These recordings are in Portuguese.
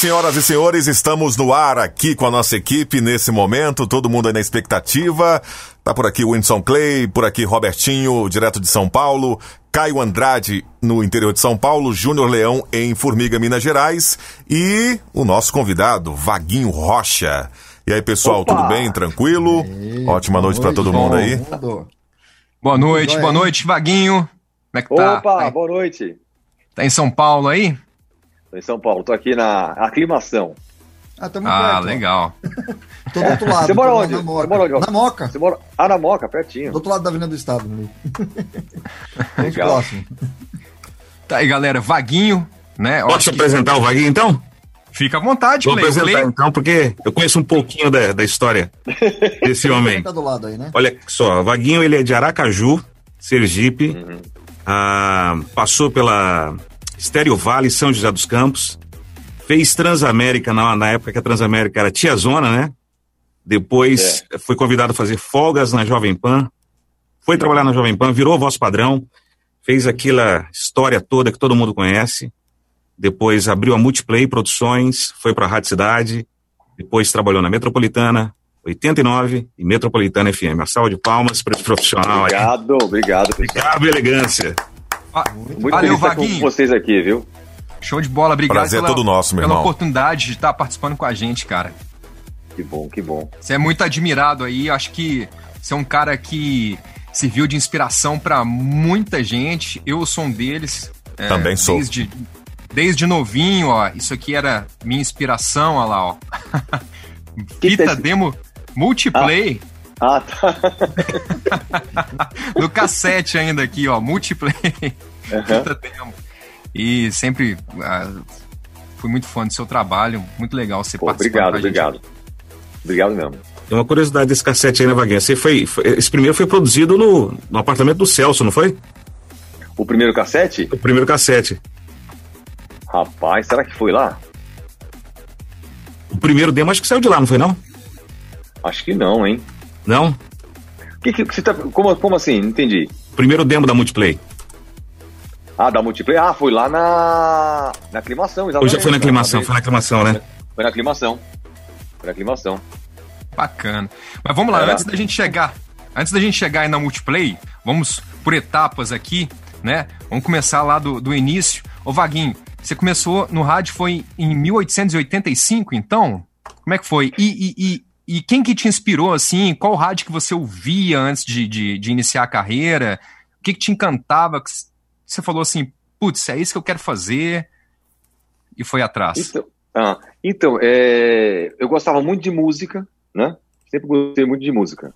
senhoras e senhores, estamos no ar aqui com a nossa equipe nesse momento, todo mundo aí na expectativa. Tá por aqui o Whindersson Clay, por aqui Robertinho, direto de São Paulo, Caio Andrade no interior de São Paulo, Júnior Leão em Formiga, Minas Gerais e o nosso convidado, Vaguinho Rocha. E aí, pessoal, Opa! tudo bem? Tranquilo? Ei, Ótima noite, para todo mundo aí. Boa noite, boa noite, Vaguinho. Como é que tá? Opa, boa noite. Tá em São Paulo aí? Tô em São Paulo, tô aqui na aclimação. Ah, tamo ah perto, legal. tô do outro lado. Você mora onde? Na Moca. Você mora onde? Na Moca. Você mora... Ah, na Moca, pertinho. Do outro lado da Avenida do Estado. Legal. próximo. Tá aí, galera, Vaguinho, né? Posso apresentar o Vaguinho, então? Fica à vontade, Vou apresentar Clay. então, porque eu conheço um pouquinho da, da história desse homem. Tá do lado aí, né? Olha só, Vaguinho, ele é de Aracaju, Sergipe, uhum. ah, passou pela Estéreo Vale, São José dos Campos, fez Transamérica na, na época que a Transamérica era Tia Zona, né? Depois é. foi convidado a fazer folgas na Jovem Pan, foi trabalhar na Jovem Pan, virou voz padrão, fez aquela história toda que todo mundo conhece. Depois abriu a Multiplay Produções, foi para a Rádio Cidade, depois trabalhou na Metropolitana, 89 e Metropolitana FM. Uma salva de palmas para esse profissional obrigado, aí. Obrigado, obrigado. elegância. Ah, Muito Valeu, feliz Vaguinho. com vocês aqui, viu? Show de bola, obrigado Prazer é pela, todo nosso, meu pela irmão. oportunidade de estar participando com a gente, cara. Que bom, que bom. Você é muito admirado aí, acho que você é um cara que serviu de inspiração para muita gente. Eu sou um deles. É, Também sou. Desde, desde novinho, ó. Isso aqui era minha inspiração, olha lá, ó. Fita demo multiplay. Ah. Ah, tá. no cassete ainda aqui, ó, multiplayer. Uhum. E sempre uh, fui muito fã do seu trabalho, muito legal você Pô, Obrigado, obrigado. Obrigado mesmo. Tem uma curiosidade desse cassete aí, né, Vaguinha? Você foi, foi, esse primeiro foi produzido no, no apartamento do Celso, não foi? O primeiro cassete? O primeiro cassete. Rapaz, será que foi lá? O primeiro demo acho que saiu de lá, não foi não? Acho que não, hein? Não? Que, que, você tá, como, como assim? Não entendi. Primeiro demo da Multiplay. Ah, da Multiplay? Ah, foi lá na. Na aclimação, exatamente. Hoje foi na aclimação, foi na aclimação, né? Foi na aclimação. Foi na aclimação. Bacana. Mas vamos lá, Era... antes da gente chegar. Antes da gente chegar aí na Multiplay, vamos por etapas aqui, né? Vamos começar lá do, do início. Ô Vaguinho, você começou no rádio foi em 1885, então? Como é que foi? E, e, e e quem que te inspirou, assim? Qual rádio que você ouvia antes de, de, de iniciar a carreira? O que, que te encantava? Você falou assim, putz, é isso que eu quero fazer e foi atrás. Então, ah, então é, eu gostava muito de música, né? Sempre gostei muito de música.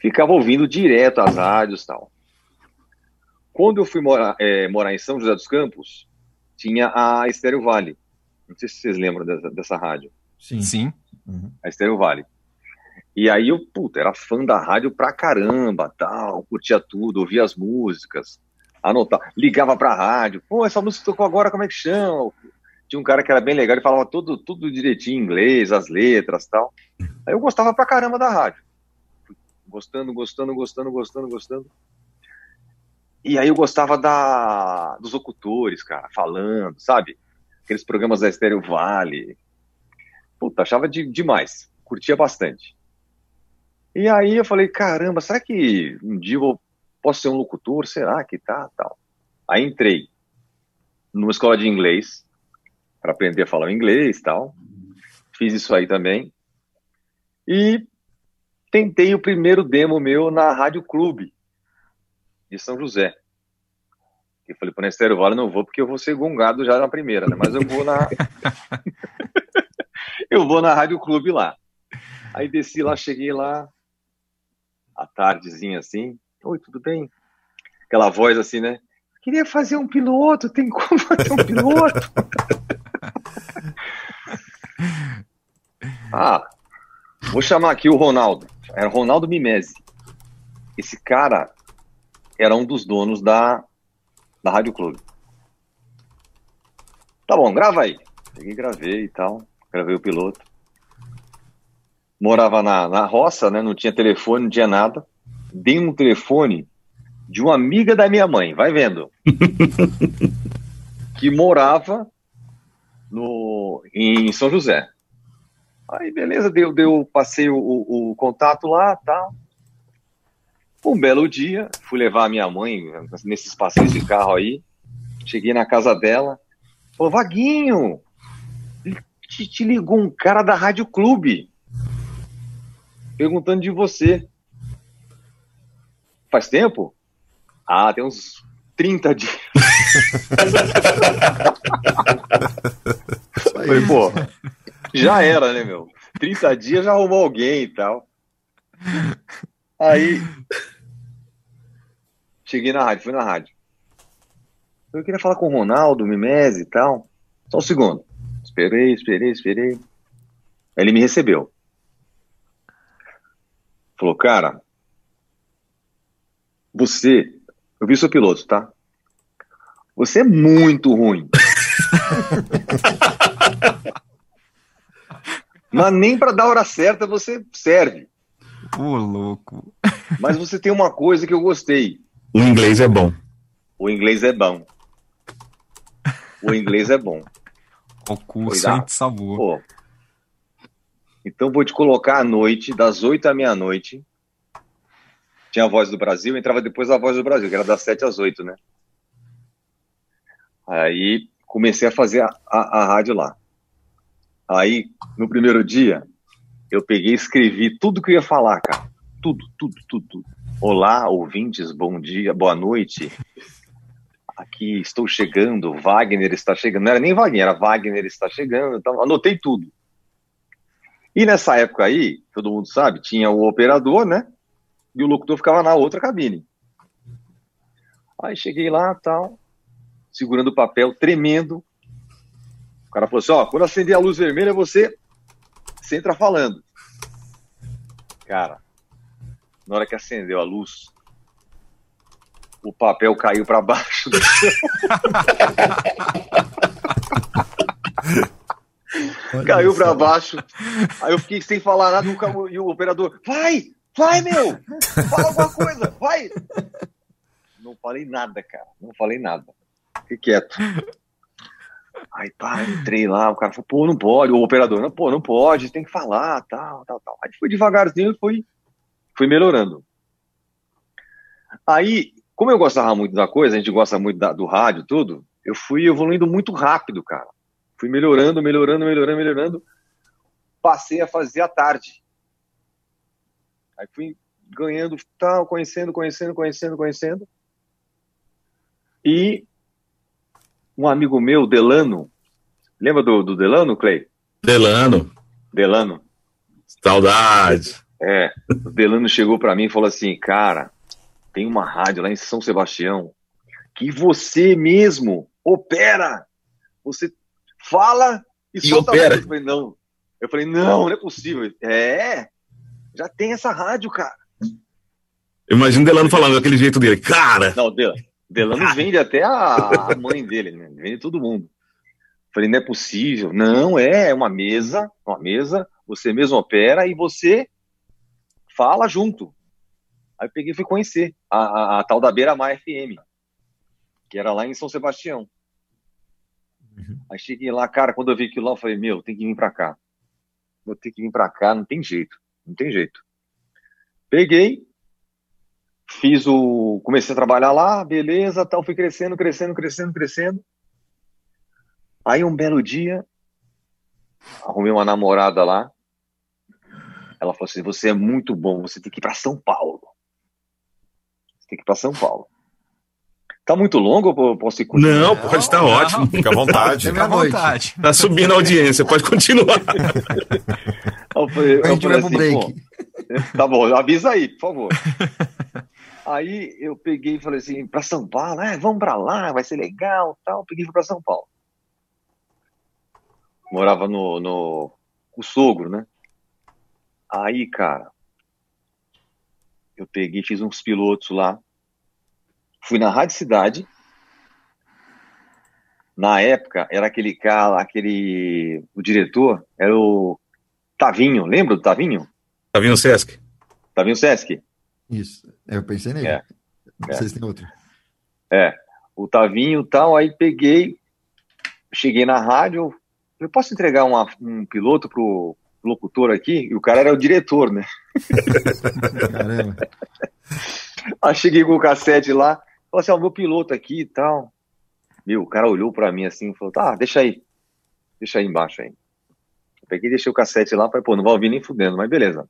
Ficava ouvindo direto as rádios e tal. Quando eu fui morar, é, morar em São José dos Campos, tinha a Estéreo Vale. Não sei se vocês lembram dessa, dessa rádio. Sim. Sim. Uhum. A Estéreo Vale. E aí eu, puta, era fã da rádio pra caramba, tal, curtia tudo, ouvia as músicas, anotava, ligava pra rádio, pô, essa música tocou agora, como é que chama? Tinha um cara que era bem legal, ele falava tudo, tudo direitinho em inglês, as letras tal. Aí eu gostava pra caramba da rádio. Gostando, gostando, gostando, gostando, gostando. E aí eu gostava da, dos locutores, cara, falando, sabe? Aqueles programas da Estéreo Vale, puta, achava de, demais, curtia bastante. E aí eu falei, caramba, será que um dia eu posso ser um locutor? Será que tá, tal? Aí entrei numa escola de inglês para aprender a falar inglês, tal. Fiz isso aí também. E tentei o primeiro demo meu na Rádio Clube de São José. Eu falei, para o Estéreo Vale não vou porque eu vou ser gongado já na primeira, né? Mas eu vou na eu vou na Rádio Clube lá. Aí desci lá, cheguei lá, à tardezinha assim. Oi, tudo bem? Aquela voz assim, né? Queria fazer um piloto, tem como fazer um piloto? ah, vou chamar aqui o Ronaldo. Era Ronaldo Mimese. Esse cara era um dos donos da, da Rádio Clube. Tá bom, grava aí. Peguei, gravei e tal gravei o piloto. Morava na, na roça, né? Não tinha telefone, não tinha nada. Dei um telefone de uma amiga da minha mãe, vai vendo. que morava no, em São José. Aí, beleza, deu, deu, passei o, o, o contato lá, tal. Tá. Um belo dia, fui levar a minha mãe nesses passeios de carro aí. Cheguei na casa dela. Falou, Vaguinho, te, te ligou um cara da Rádio Clube perguntando de você. Faz tempo? Ah, tem uns 30 dias. Falei, pô, já era, né, meu? 30 dias já arrumou alguém e tal. Aí, cheguei na rádio, fui na rádio. Eu queria falar com o Ronaldo, Mimese e tal. Só um segundo. Esperei, esperei, esperei. Aí ele me recebeu. Falou, cara, você, eu vi seu piloto, tá? Você é muito ruim. Mas nem para dar a hora certa você serve. Ô, louco. Mas você tem uma coisa que eu gostei. O inglês é bom. O inglês é bom. O inglês é bom. O curso de sabor. Pô. Então vou te colocar à noite, das 8 à meia-noite. Tinha a Voz do Brasil, entrava depois a Voz do Brasil, que era das 7 às 8, né? Aí comecei a fazer a, a, a rádio lá. Aí, no primeiro dia, eu peguei e escrevi tudo que eu ia falar, cara. Tudo, tudo, tudo, tudo. Olá, ouvintes, bom dia, boa noite. Aqui estou chegando, Wagner está chegando. Não era nem Wagner, era Wagner está chegando. Então, anotei tudo. E nessa época aí, todo mundo sabe, tinha o operador, né? E o locutor ficava na outra cabine. Aí cheguei lá, tal, segurando o papel, tremendo. O cara falou assim: ó, quando acender a luz vermelha, você, você entra falando. Cara, na hora que acendeu a luz, o papel caiu para baixo do chão. caiu para baixo. Aí eu fiquei sem falar nada e o operador, vai, vai, meu, fala alguma coisa, vai. Não falei nada, cara, não falei nada. Fiquei quieto. Aí pá, entrei lá, o cara falou, pô, não pode, o operador, não, pô, não pode, tem que falar, tal, tal, tal. Aí foi devagarzinho e foi, foi melhorando. Aí, como eu gostava muito da coisa, a gente gosta muito da, do rádio, tudo, eu fui evoluindo muito rápido, cara. Fui melhorando, melhorando, melhorando, melhorando. Passei a fazer à tarde. Aí fui ganhando, tal, conhecendo, conhecendo, conhecendo, conhecendo. E um amigo meu, Delano, lembra do, do Delano, Clay? Delano. Delano. Saudade. É, o Delano chegou para mim e falou assim, cara, tem uma rádio lá em São Sebastião que você mesmo opera. Você fala e, e opera. Eu falei, não. Eu falei, não, não é possível. É, já tem essa rádio, cara. Imagina o Delano falando daquele jeito dele. Cara! Não, Delano, Delano vende até a, a mãe dele, né? Vende todo mundo. Falei, não é possível. Não, é, é uma mesa, uma mesa, você mesmo opera e você fala junto. Aí eu peguei e fui conhecer a, a, a tal da Beira Mar FM, que era lá em São Sebastião. Uhum. Aí cheguei lá, cara, quando eu vi aquilo lá, eu falei, meu, tem que vir pra cá. Vou ter que vir pra cá, não tem jeito, não tem jeito. Peguei, fiz o. Comecei a trabalhar lá, beleza, tal, fui crescendo, crescendo, crescendo, crescendo. Aí um belo dia, arrumei uma namorada lá. Ela falou assim: você é muito bom, você tem que ir para São Paulo. Você tem que ir para São Paulo. Tá muito longo ou posso ir continuar? Não, pode estar não, ótimo. Fica à vontade. Fica à vontade. Tá subindo a audiência, pode continuar. eu falei, a gente vai pro assim, break. tá bom, avisa aí, por favor. Aí eu peguei e falei assim, para São Paulo, é, vamos para lá, vai ser legal, tal. Peguei para São Paulo. Morava no, no o sogro, né? Aí, cara, eu peguei, fiz uns pilotos lá, fui na Rádio Cidade. Na época, era aquele cara, aquele. O diretor era o Tavinho, lembra do Tavinho? Tavinho Sesc. Tavinho Sesc. Isso, eu pensei nele. É. Não é. sei se tem outro. É, o Tavinho e tal, aí peguei, cheguei na rádio, Eu posso entregar uma, um piloto pro locutor aqui? E o cara era o diretor, né? Caramba. Aí cheguei com o cassete lá, falei assim, ó, meu piloto aqui e tal. Meu, o cara olhou para mim assim e falou, tá, deixa aí. Deixa aí embaixo aí. Eu peguei e deixei o cassete lá, falei, pô, não vai ouvir nem fudendo, mas beleza.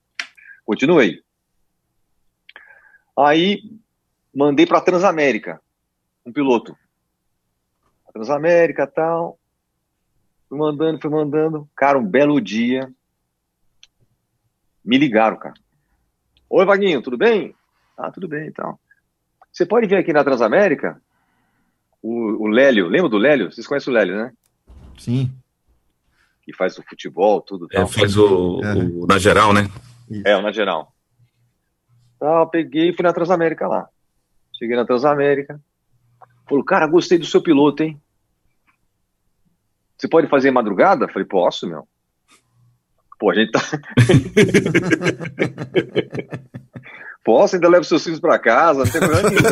Continuei. Aí mandei pra Transamérica, um piloto. Transamérica tal. Fui mandando, fui mandando. Cara, um belo dia. Me ligaram, cara. Oi, Vaguinho, tudo bem? Ah, tudo bem então. Você pode vir aqui na Transamérica? O, o Lélio, lembra do Lélio? Vocês conhecem o Lélio, né? Sim. Que faz o futebol, tudo. É, faz o, é. o, na geral, né? É, o na geral. Tá, peguei e fui na Transamérica lá. Cheguei na Transamérica. Falou, cara, gostei do seu piloto, hein? Você pode fazer madrugada? Falei, posso, meu. Pô, a gente tá. posso, ainda levo seus filhos para casa, não tem problema nenhum,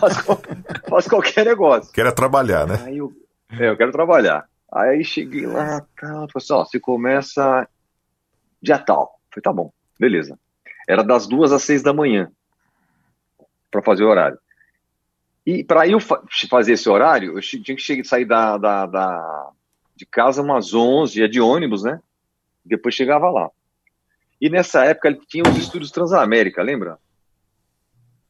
faço, faço qualquer negócio. Quero trabalhar, né? Aí eu, é, eu quero trabalhar. Aí cheguei lá, tal, falei assim, ó, você começa dia tal. Falei, tá bom, beleza. Era das duas às seis da manhã para fazer o horário. E para eu fa fazer esse horário, eu tinha que chegar, sair da, da, da, de casa umas 11, ia de ônibus, né? Depois chegava lá. E nessa época ele tinha os estúdios Transamérica, lembra?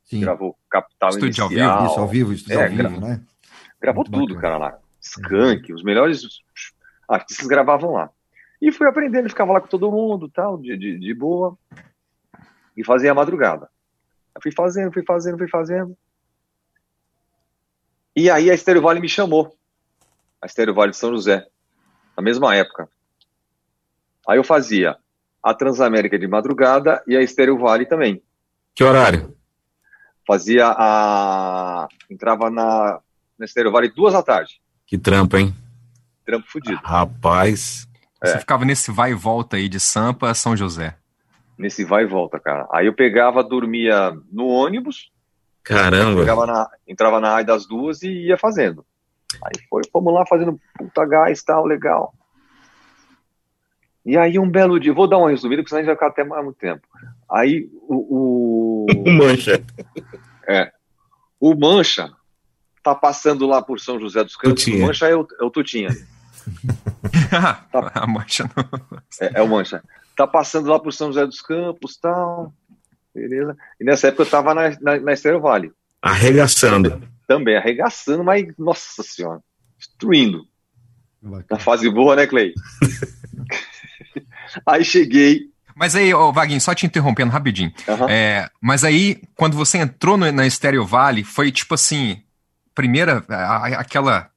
Sim. Gravou Capital estúdio Inicial. Ao vivo, isso, ao vivo, estúdio é, ao vivo, né? Gravou Muito tudo, bacana. cara, lá. Skank, os melhores artistas gravavam lá. E fui aprendendo, ficava lá com todo mundo, tal, de, de, de boa. E fazia a madrugada. Eu fui fazendo, fui fazendo, fui fazendo. E aí a Estéreo Vale me chamou. A Estéreo Vale de São José. Na mesma época. Aí eu fazia a Transamérica de madrugada e a Estéreo Vale também. Que horário? Fazia a. Entrava na, na Estéreo Vale duas da tarde. Que trampo, hein? Trampo fudido. Rapaz. É. Você ficava nesse vai e volta aí de Sampa a São José. Nesse vai e volta, cara. Aí eu pegava, dormia no ônibus, Caramba. Na, entrava na área das duas e ia fazendo. Aí foi, fomos lá fazendo puta gás tal, legal. E aí um belo dia, vou dar uma resumida, porque senão a gente vai ficar até mais muito tempo. Aí o. O, Mancha. É. O Mancha tá passando lá por São José dos Campos. Tutinha. O Mancha é o, é o Tutinha. tá, a Mancha não. É, é, o Mancha. Tá passando lá por São José dos Campos tal. Beleza. E nessa época eu tava na, na, na Estéreo Vale. Arregaçando. Também, arregaçando, mas, nossa senhora, destruindo. Na fase boa, né, Clay? aí cheguei. Mas aí, oh, Vaguinho, só te interrompendo rapidinho. Uhum. É, mas aí, quando você entrou no, na Estéreo Vale, foi tipo assim, primeira, aquela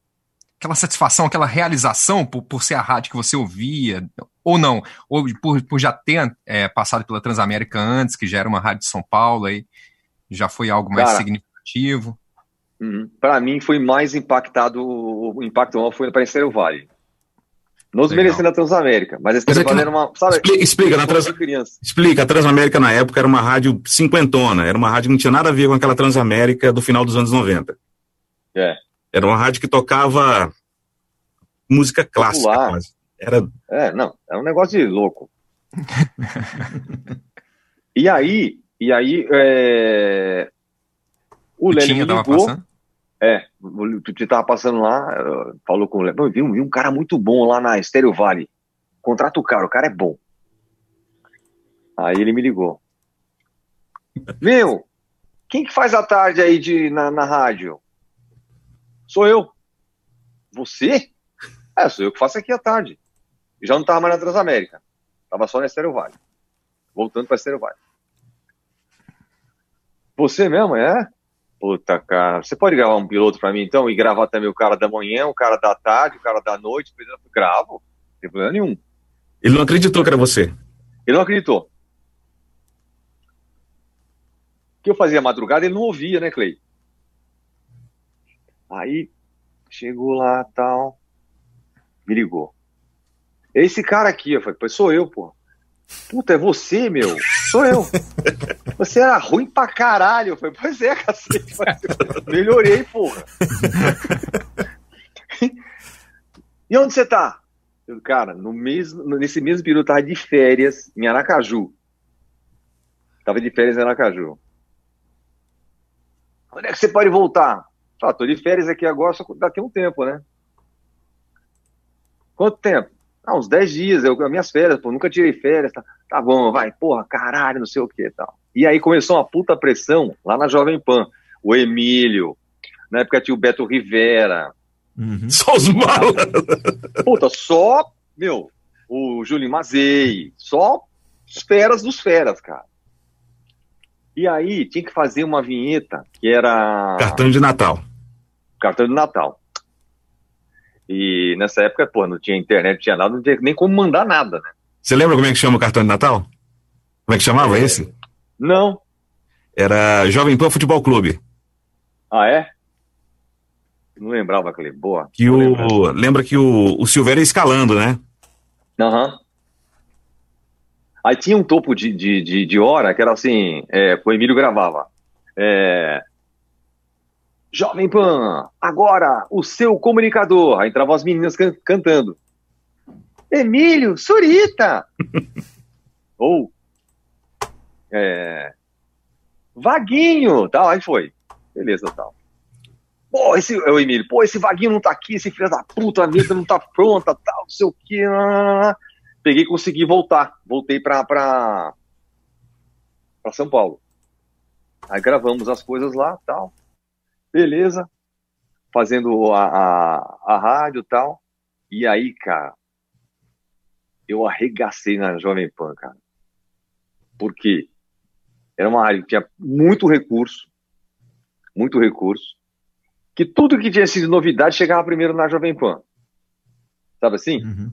aquela satisfação, aquela realização por, por ser a rádio que você ouvia, ou não, ou por, por já ter é, passado pela Transamérica antes, que já era uma rádio de São Paulo, aí já foi algo mais Cara, significativo? Uhum. Para mim foi mais impactado, o impacto maior foi para Estéreo Vale. Não desmerecendo a Transamérica, mas a Estéreo Vale era uma. Sabe, explica, explica, na trans, explica, a Transamérica na época era uma rádio cinquentona, era uma rádio que não tinha nada a ver com aquela Transamérica do final dos anos 90. É. Era uma rádio que tocava música clássica. Quase. Era... É, não, é um negócio de louco. e aí, e aí, é... o Lélio me ligou. É, o Tuti tava passando lá, falou com o Lélio, vi, vi um cara muito bom lá na Estéreo Vale. Contrata o cara, o cara é bom. Aí ele me ligou. Viu? Quem que faz a tarde aí de, na, na rádio? Sou eu. Você? É, sou eu que faço aqui à tarde. Já não estava mais na Transamérica. Tava só na Estéreo Vale. Voltando para Estéreo Vale. Você mesmo, é? Puta, cara. Você pode gravar um piloto para mim, então? E gravar também o cara da manhã, o cara da tarde, o cara da noite? Gravo. Não tem problema nenhum. Ele não acreditou que era você? Ele não acreditou. que eu fazia madrugada, ele não ouvia, né, Clay? Aí chegou lá tal, me ligou. Esse cara aqui, eu falei, pois sou eu, pô. Puta, é você, meu? Sou eu. Você era ruim pra caralho. Eu falei, pois é, cacete. Melhorei, porra. E onde você tá? Eu, cara, no mesmo, nesse mesmo período eu tava de férias em Aracaju. Tava de férias em Aracaju. Onde é que você pode voltar? Ah, tô de férias aqui agora, só daqui a um tempo, né? Quanto tempo? Ah, uns 10 dias, eu, minhas férias, pô, nunca tirei férias, tá, tá bom, vai, porra, caralho, não sei o que tal. E aí começou uma puta pressão lá na Jovem Pan. O Emílio, na época tinha o Beto Rivera. Uhum. Só os malas. Puta, só, meu, o Júlio Mazei, só os feras dos feras, cara. E aí tinha que fazer uma vinheta que era. Cartão de Natal. Cartão de Natal. E nessa época, pô, não tinha internet, não tinha nada, não tinha nem como mandar nada, né? Você lembra como é que chama o cartão de Natal? Como é que chamava é... esse? Não. Era Jovem Pan Futebol Clube. Ah, é? Não lembrava aquele. Boa. Que o... Lembra que o, o Silvério ia escalando, né? Aham. Uhum. Aí tinha um topo de, de, de, de hora que era assim, é, o Emílio gravava. É, Jovem Pan, agora o seu comunicador. Aí entravam as meninas can cantando. Emílio, Surita! Ou é, Vaguinho, tal, aí foi. Beleza, tal. Pô, esse é o Emílio, pô, esse Vaguinho não tá aqui, esse filho da puta, a mesa não tá pronta, tal, não sei o que. Peguei e consegui voltar. Voltei pra, pra, pra São Paulo. Aí gravamos as coisas lá, tal. Beleza. Fazendo a, a, a rádio tal. E aí, cara, eu arregacei na Jovem Pan, cara. Por quê? Era uma área que tinha muito recurso, muito recurso, que tudo que tinha sido novidade chegava primeiro na Jovem Pan. Sabe assim? Uhum.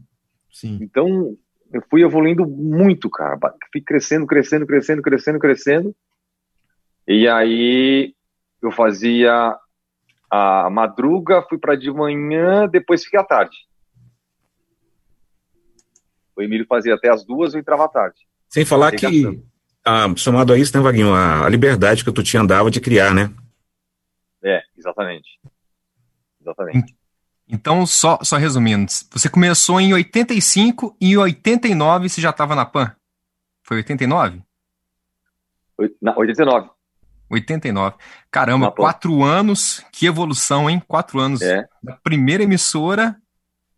Sim. Então, eu fui evoluindo muito, cara. Fui crescendo, crescendo, crescendo, crescendo, crescendo. E aí eu fazia a madruga, fui para de manhã, depois fiquei à tarde. O Emílio fazia até as duas, eu entrava à tarde. Sem falar que ah, somado a isso, né, Vaguinho, a, a, liberdade que tu tinha andava de criar, né? É, exatamente. Exatamente. Então, só, só resumindo, você começou em 85 e em 89 você já estava na PAN? Foi 89? Na, 89. 89. Caramba, quatro anos, que evolução, hein? Quatro anos é. da primeira emissora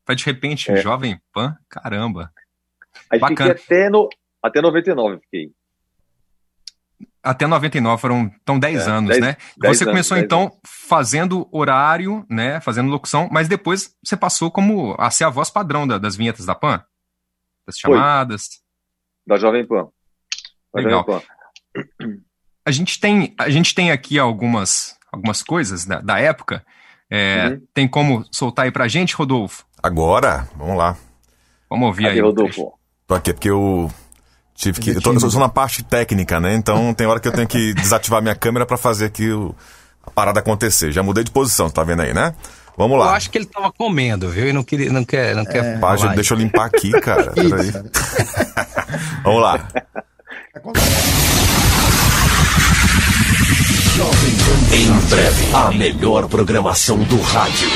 para de repente é. Jovem Pan, caramba. Aí Bacana. fiquei até, no, até 99, fiquei. Até 99, foram então 10 é, anos, 10, né? 10 você começou anos, então anos. fazendo horário, né? Fazendo locução, mas depois você passou como a ser a voz padrão da, das vinhetas da PAN? Das chamadas? Foi. Da Jovem Pan. Da Legal. Jovem Pan. A gente tem, a gente tem aqui algumas, algumas coisas da, da época. É, uhum. Tem como soltar aí pra gente, Rodolfo? Agora, vamos lá. Vamos ouvir Cadê aí. Rodolfo? Tô aqui porque eu Tive que. Eu, tô, eu sou na parte técnica, né? Então tem hora que eu tenho que desativar minha câmera para fazer aqui o, a parada acontecer. Já mudei de posição, tá vendo aí, né? Vamos lá. Eu acho que ele tava comendo, viu? E não, queria, não quer. Não quer é, Pá, deixa eu limpar aqui, cara. Peraí. Vamos lá. Em breve, a melhor programação do rádio.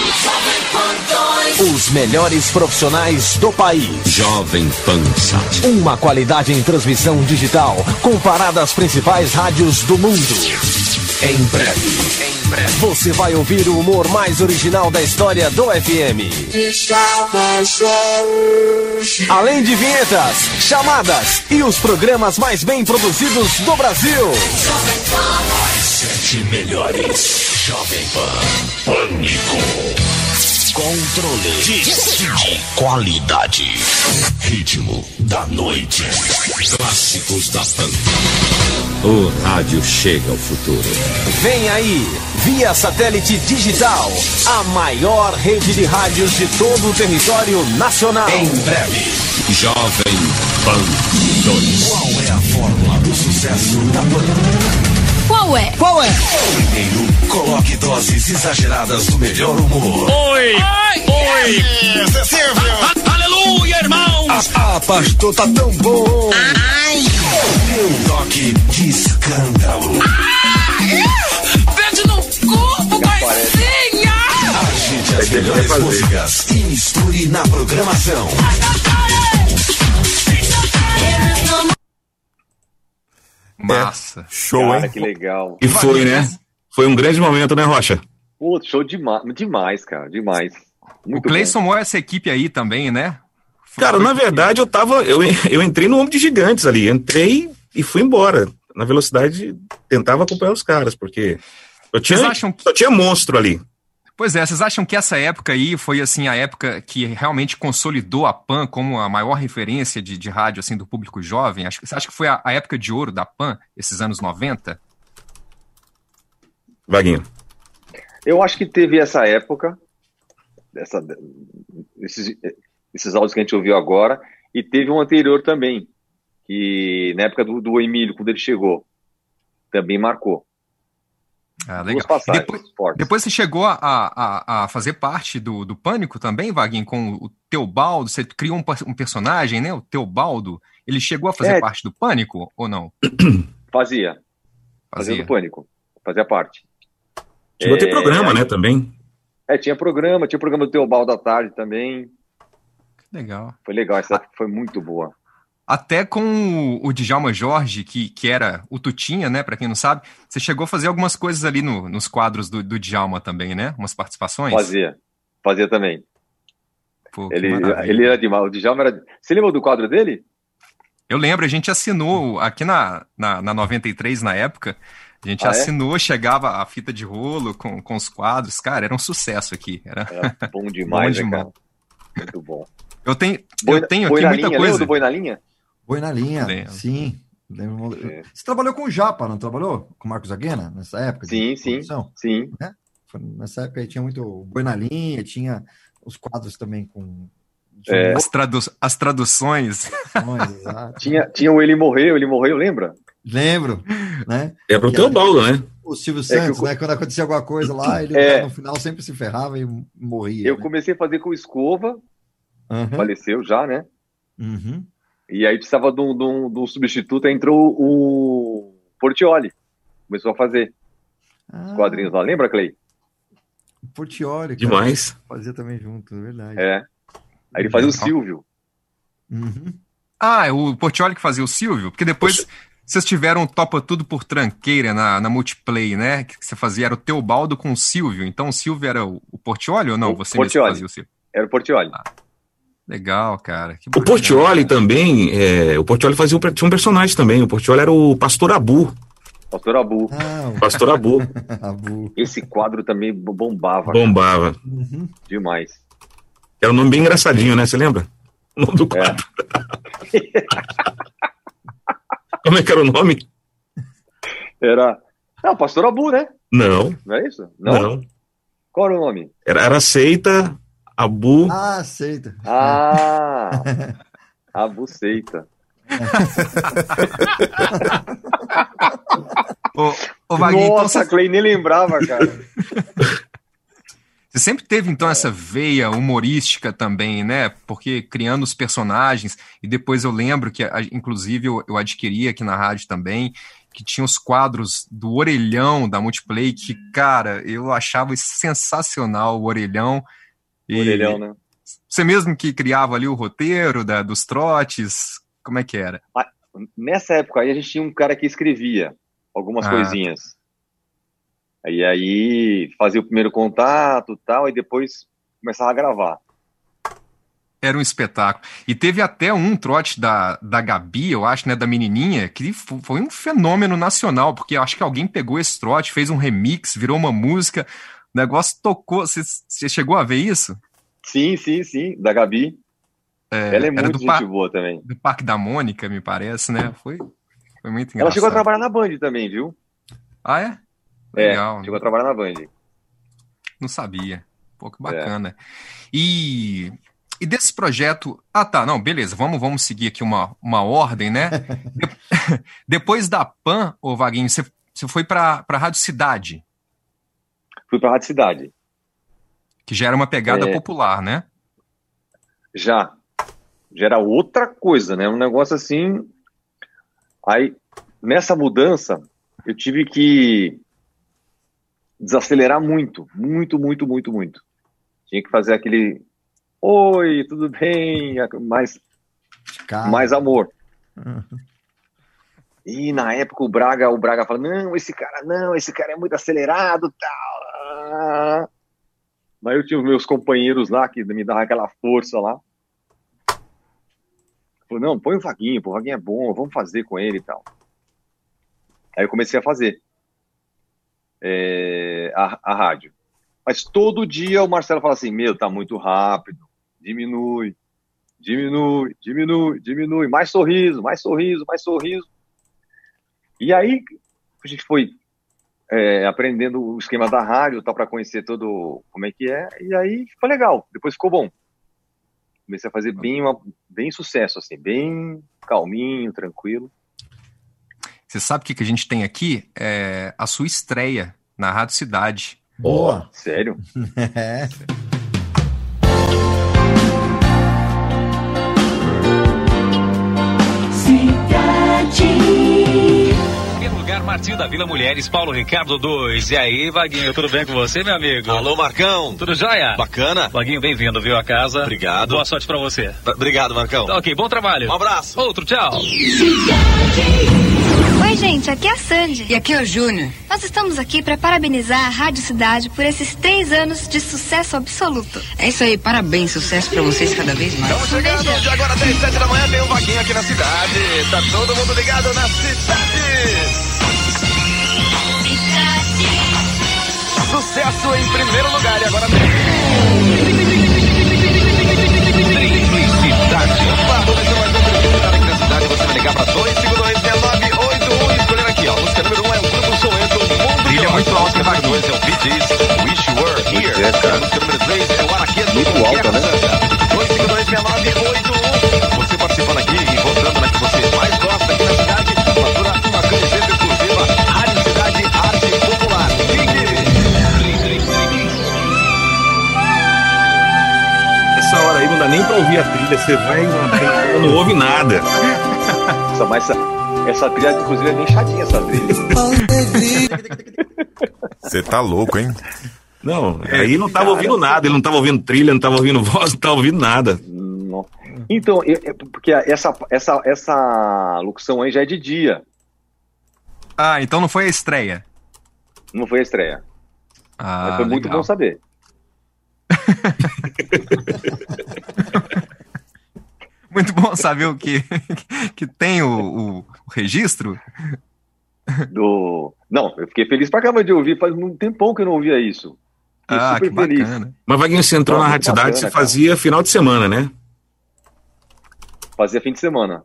Os melhores profissionais do país. Jovem Pan Sat. Uma qualidade em transmissão digital comparada às principais rádios do mundo. Em breve. Em breve. Você vai ouvir o humor mais original da história do FM. Além de vinhetas, chamadas e os programas mais bem produzidos do Brasil. Sete melhores. Jovem Pan. Pânico. Controle de, de qualidade. Ritmo da noite. Clássicos da Pan. O rádio chega ao futuro. Vem aí, via satélite digital, a maior rede de rádios de todo o território nacional. Em breve, Jovem Pan 2. Qual é a fórmula do sucesso da Pan? Qual é? Qual é? Primeiro, coloque doses exageradas do melhor humor. Oi! Oi! Oi! Você Silvio! Aleluia, irmão! Ah, pastor, tá tão bom! Ai! Um toque de escândalo. Beijo no corpo, coisinha! Agite as melhores músicas e misture na programação. Massa. Show, Cara, hein? que legal. E foi, né? Foi um grande momento, né, Rocha? Pô, show demais, demais, cara, demais. o Cleison somou essa equipe aí também, né? Cara, na verdade, eu tava. Eu, eu entrei no Homem de Gigantes ali. Entrei e fui embora. Na velocidade, tentava acompanhar os caras, porque eu tinha, que- eu tinha monstro ali. Pois é, vocês acham que essa época aí foi assim a época que realmente consolidou a PAN como a maior referência de, de rádio assim do público jovem? Acho, você acha que foi a, a época de ouro da PAN, esses anos 90? Vaguinho. Eu acho que teve essa época, essa, esses, esses áudios que a gente ouviu agora, e teve um anterior também, que na época do, do Emílio, quando ele chegou, também marcou. Ah, legal. Passagens depois, depois você chegou a, a, a fazer parte do, do Pânico também, Vaguinho, com o Teobaldo, você criou um, um personagem, né? O Teobaldo. Ele chegou a fazer É. parte do Pânico ou não? Fazia, fazia do Pânico, fazia parte. Chegou a ter É, programa, né, também. É, tinha programa, tinha programa do Teobaldo da tarde também. Legal. Foi legal, essa época foi muito boa. Até com o, o Djalma Jorge, que, que era o Tutinha, né? Pra quem não sabe, você chegou a fazer algumas coisas ali no- nos quadros do, do Djalma também, né? Umas participações. Fazia, fazia também. Pô, Ele, maravilha. ele era demais, o Djalma era... Você lembra do quadro dele? Eu lembro, a gente assinou aqui na, na, na 93, na época, a gente Ah, é? assinou, chegava a fita de rolo com, com os quadros. Cara, era um sucesso aqui. Era... Era bom demais, Bom né, demais. cara? Muito bom. Eu tenho, Boi, eu tenho aqui muita linha, lembra coisa. do Boi na Linha? Boi na linha, Lembro. sim. Lembro- É. Você trabalhou com o Japa, não trabalhou? Com o Marcos Aguena, nessa época? de Sim, sim, produção? sim. Foi Nessa época aí tinha muito Boi na linha, tinha os quadros também com... É. As, tradu as traduções. exato. Tinha, tinha o Ele Morreu, Ele Morreu, lembra? Lembro, né? É pro Teobaldo, né? O Silvio É Santos, eu- né? Quando acontecia alguma coisa lá, ele É. no final sempre se ferrava e morria. Eu né? comecei a fazer com Escova, Uhum. faleceu já, né? Uhum. E aí precisava de um, de um- de um substituto, entrou o Portioli. Começou a fazer Ah, os quadrinhos lá. Lembra, Clay? Portioli, cara, Demais. Fazia também junto, é verdade. É. Aí ele fazia o. Silvio. Uhum. Ah, é o Portioli que fazia o Silvio? Porque depois vocês tiveram Topa Tudo por Tranqueira na, na Multiplay, né? Que você fazia era o Teobaldo com o Silvio. Então o Silvio era o, o Portioli ou não? O Você Portioli. fazia o Silvio. Era o Portioli. Legal, cara. que O bacana. Portioli também, é, o Portioli fazia um, tinha um personagem também. O Portioli era o Pastor Abu. Pastor Abu. Ah, Pastor Abu. Abu. Esse quadro também bombava Bombava. Uhum. demais. Era um nome bem engraçadinho, né? Você lembra? O nome do quadro. Como é que era o nome? Era. Ah, Pastor Abu, né? Não, Não é isso? não. Qual era o nome? Era, era seita, Abu. Ah, aceita. Ah! Abu Seita. Ô, ô Vaguinho, então Nossa, você, Clay nem lembrava, cara. você sempre teve então essa veia humorística também, né? Porque criando os personagens, e depois eu lembro que, inclusive, eu, eu adquiri aqui na rádio também, que tinha os quadros do Orelhão da Multiplay, que, cara, eu achava sensacional o Orelhão. E Orelhão, né? Você mesmo que criava ali o roteiro da, dos trotes, como é que era? Nessa época aí a gente tinha um cara que escrevia algumas Ah. coisinhas. E aí fazia o primeiro contato e tal, e depois começava a gravar. Era um espetáculo. E teve até um trote da, da Gabi, eu acho, né, da menininha, que fo- foi um fenômeno nacional, porque eu acho que alguém pegou esse trote, fez um remix, virou uma música, o negócio tocou. Você chegou a ver isso? Sim, sim, sim, da Gabi. Ela é muito gente par- boa também. do Parque da Mônica, me parece, né? Foi, foi muito engraçado. Ela chegou a trabalhar na Band também, viu? Ah, é? É, Legal. chegou a trabalhar na Band. Não sabia. Pô, que bacana. E, e desse projeto. Ah, tá. Não, beleza. Vamos, vamos seguir aqui uma, uma ordem, né? De- Depois da PAN, ô Vaguinho, você, você foi para a Rádio Cidade, Fui pra Rádio Cidade. que já era uma pegada É. popular, né? Já. Já era outra coisa, né? Um negócio assim. Aí, nessa mudança, eu tive que desacelerar muito. Muito, muito, muito, muito. Tinha que fazer aquele Oi, tudo bem? Mais, mais amor. Uhum. E na época o Braga, o Braga fala, não, esse cara não, esse cara é muito acelerado, tal. Mas eu tinha os meus companheiros lá que me davam aquela força lá. Falei, não, põe o Vaguinho, pô, o Vaguinho é bom, vamos fazer com ele e tal. Aí eu comecei a fazer é, a, a rádio. Mas todo dia o Marcelo fala assim, meu, tá muito rápido, diminui, diminui, diminui, diminui, mais sorriso, mais sorriso, mais sorriso. E aí a gente foi é, aprendendo o esquema da rádio, tal, para conhecer todo como é que é, e aí ficou legal, depois ficou bom. Comecei a fazer bem, uma, bem sucesso, assim, bem calminho, tranquilo. Você sabe o que, que a gente tem aqui? É a sua estreia na Rádio Cidade. Boa! Sério? é. Martinho da Vila Mulheres, Paulo Ricardo 2. E aí, Vaguinho, tudo bem com você, meu amigo? Alô, Marcão. Tudo jóia? Bacana. Vaguinho, bem-vindo, viu, a casa. Obrigado. Boa sorte pra você. Obrigado, Marcão. Tá, ok, bom trabalho. Um abraço. Outro, tchau. Oi, gente, aqui é a Sandy. E aqui é o Júnior. Nós estamos aqui para parabenizar a Rádio Cidade por esses três anos de sucesso absoluto. É isso aí, parabéns, sucesso para vocês cada vez mais. Estamos chegando de agora até as sete da manhã, tem um vaguinho aqui na cidade. Tá todo mundo ligado na cidade. Sucesso em primeiro lugar e agora Cidade. Opa, deixar mais um aqui na cidade. Você vai ligar para 252 escolher aqui, ó. Música número 1 um é o Grupo Soweto, Mundo Trilha muito alta, Música número 2 é o Bee Wish You Were Here. É, cara. Música número 3 é o Araqueto. Muito alta, né? 252 Você participando aqui e votando na que você mais gosta aqui na cidade. Fatura uma camiseta exclusiva. Rádio Cidade Arte Popular. Essa hora aí não dá nem pra ouvir a trilha, você vai não, não ouve nada. Nossa, mas essa, trilha, inclusive, é bem chatinha essa trilha. Você tá louco, hein? Não, aí não tava ouvindo nada, ele não tava ouvindo trilha, não tava ouvindo voz, não tava ouvindo nada. Não. Então, eu- eu- porque essa, essa, essa locução aí já é de dia, Ah, então não foi a estreia. não foi a estreia. Ah, Mas foi muito legal. bom saber. Muito bom saber o que, que tem o, o- registro. Do... Não, eu fiquei feliz pra caramba de ouvir, faz um tempão que eu não ouvia isso. Fiquei Ah, super que feliz. bacana. Mas Vaguinho, você entrou na Rádio Cidade, você cara. fazia final de semana, né? Fazia fim de semana.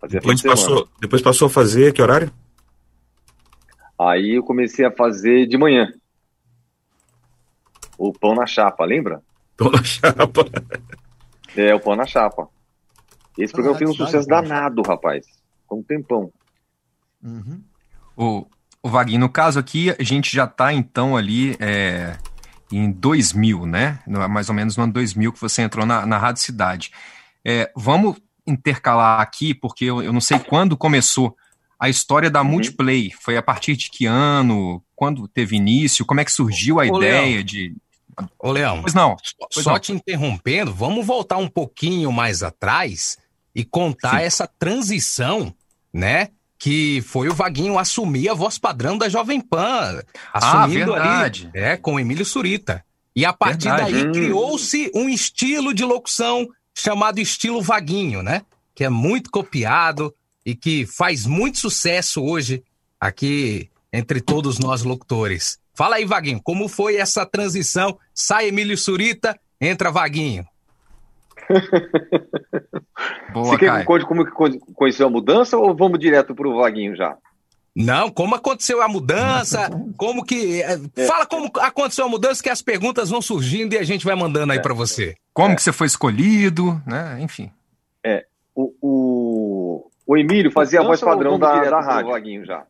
Fazia fim Depois de semana. passou, depois passou a fazer, que horário? Aí eu comecei a fazer de manhã. O pão na chapa, lembra? Tô na chapa. É, o pão na chapa. Esse Tá programa fez um sucesso Cidade, danado, rapaz. Com um tempão. Uhum. O, o Vaguinho, no caso aqui, a gente já tá então ali é, em 2000, né? Mais ou menos no ano 2000 que você entrou na, na Rádio Cidade. É, vamos intercalar aqui, porque eu, eu não sei quando começou a história da Multiplay. Foi a partir de que ano? Quando teve início? Como é que surgiu a Ô, ideia Leão. de. Ô, Leão, Pois não. Pois só não. te interrompendo, vamos voltar um pouquinho mais atrás e contar Sim. essa transição, né? Que foi o Vaguinho assumir a voz padrão da Jovem Pan. Assumindo Ah, verdade. ali. É, com o Emílio Surita. E a partir Verdade. daí Hum. criou-se um estilo de locução chamado estilo Vaguinho, né? Que é muito copiado e que faz muito sucesso hoje aqui entre todos nós locutores. Fala aí, Vaguinho, como foi essa transição? Sai Emílio Surita, entra Vaguinho. Boa, Você quer que Caio. conte como que con- conheceu a mudança ou vamos direto pro Vaguinho já? Não, como aconteceu a mudança? Como que. é, Fala como aconteceu a mudança, que as perguntas vão surgindo e a gente vai mandando aí pra você. Como que você foi escolhido, né? Enfim. O, o, o Emílio fazia a voz padrão da, da rádio. Vaguinho já.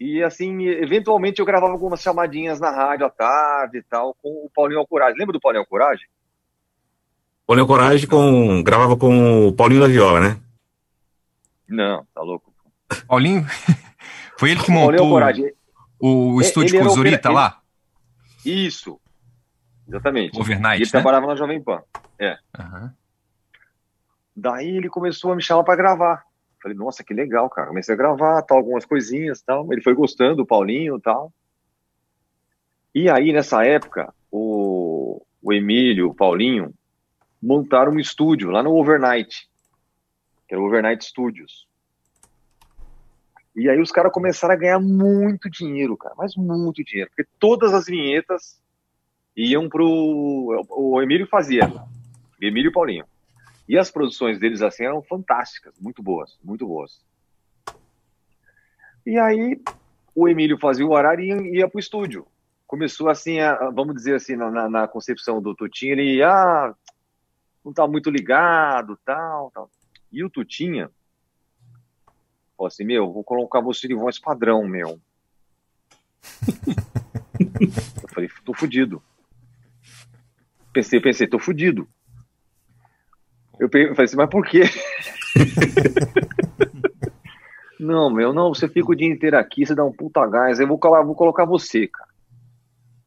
E assim, eventualmente eu gravava algumas chamadinhas na rádio à tarde e tal, com o Paulinho Alcoragem. Lembra do Paulinho Alcoragem? Paulinho Coragem com, gravava com o Paulinho da Viola, né? Não, tá louco. Paulinho, foi ele que montou o, o estúdio ele com o Zurita opera- lá? Isso. Exatamente. Overnight, E ele né? trabalhava na Jovem Pan. É. Aham. Daí ele começou a me chamar pra gravar. Falei, nossa, que legal, cara. Comecei a gravar, tal, algumas coisinhas, tal. Ele foi gostando, o Paulinho, tal. E aí nessa época, o, o Emílio, o Paulinho, montaram um estúdio lá no Overnight, que era o Overnight Studios. E aí os caras começaram a ganhar muito dinheiro, cara, mas muito dinheiro, porque todas as vinhetas iam pro o Emílio fazia, Emílio e Paulinho. E as produções deles assim eram fantásticas, muito boas, muito boas. E aí o Emílio fazia o horário e ia, ia pro estúdio. Começou assim, a, vamos dizer assim, na, na- concepção do Tutinha, ele ia, ah, não tá muito ligado, tal, tal. E o Tutinha falou assim, meu, vou colocar você de voz padrão, meu. Eu falei, tô fudido. Pensei, pensei, tô fudido. Eu pe- eu falei assim, mas por quê? não, meu, não, você fica o dia inteiro aqui, você dá um puta gás, eu vou, colocar- vou colocar você, cara.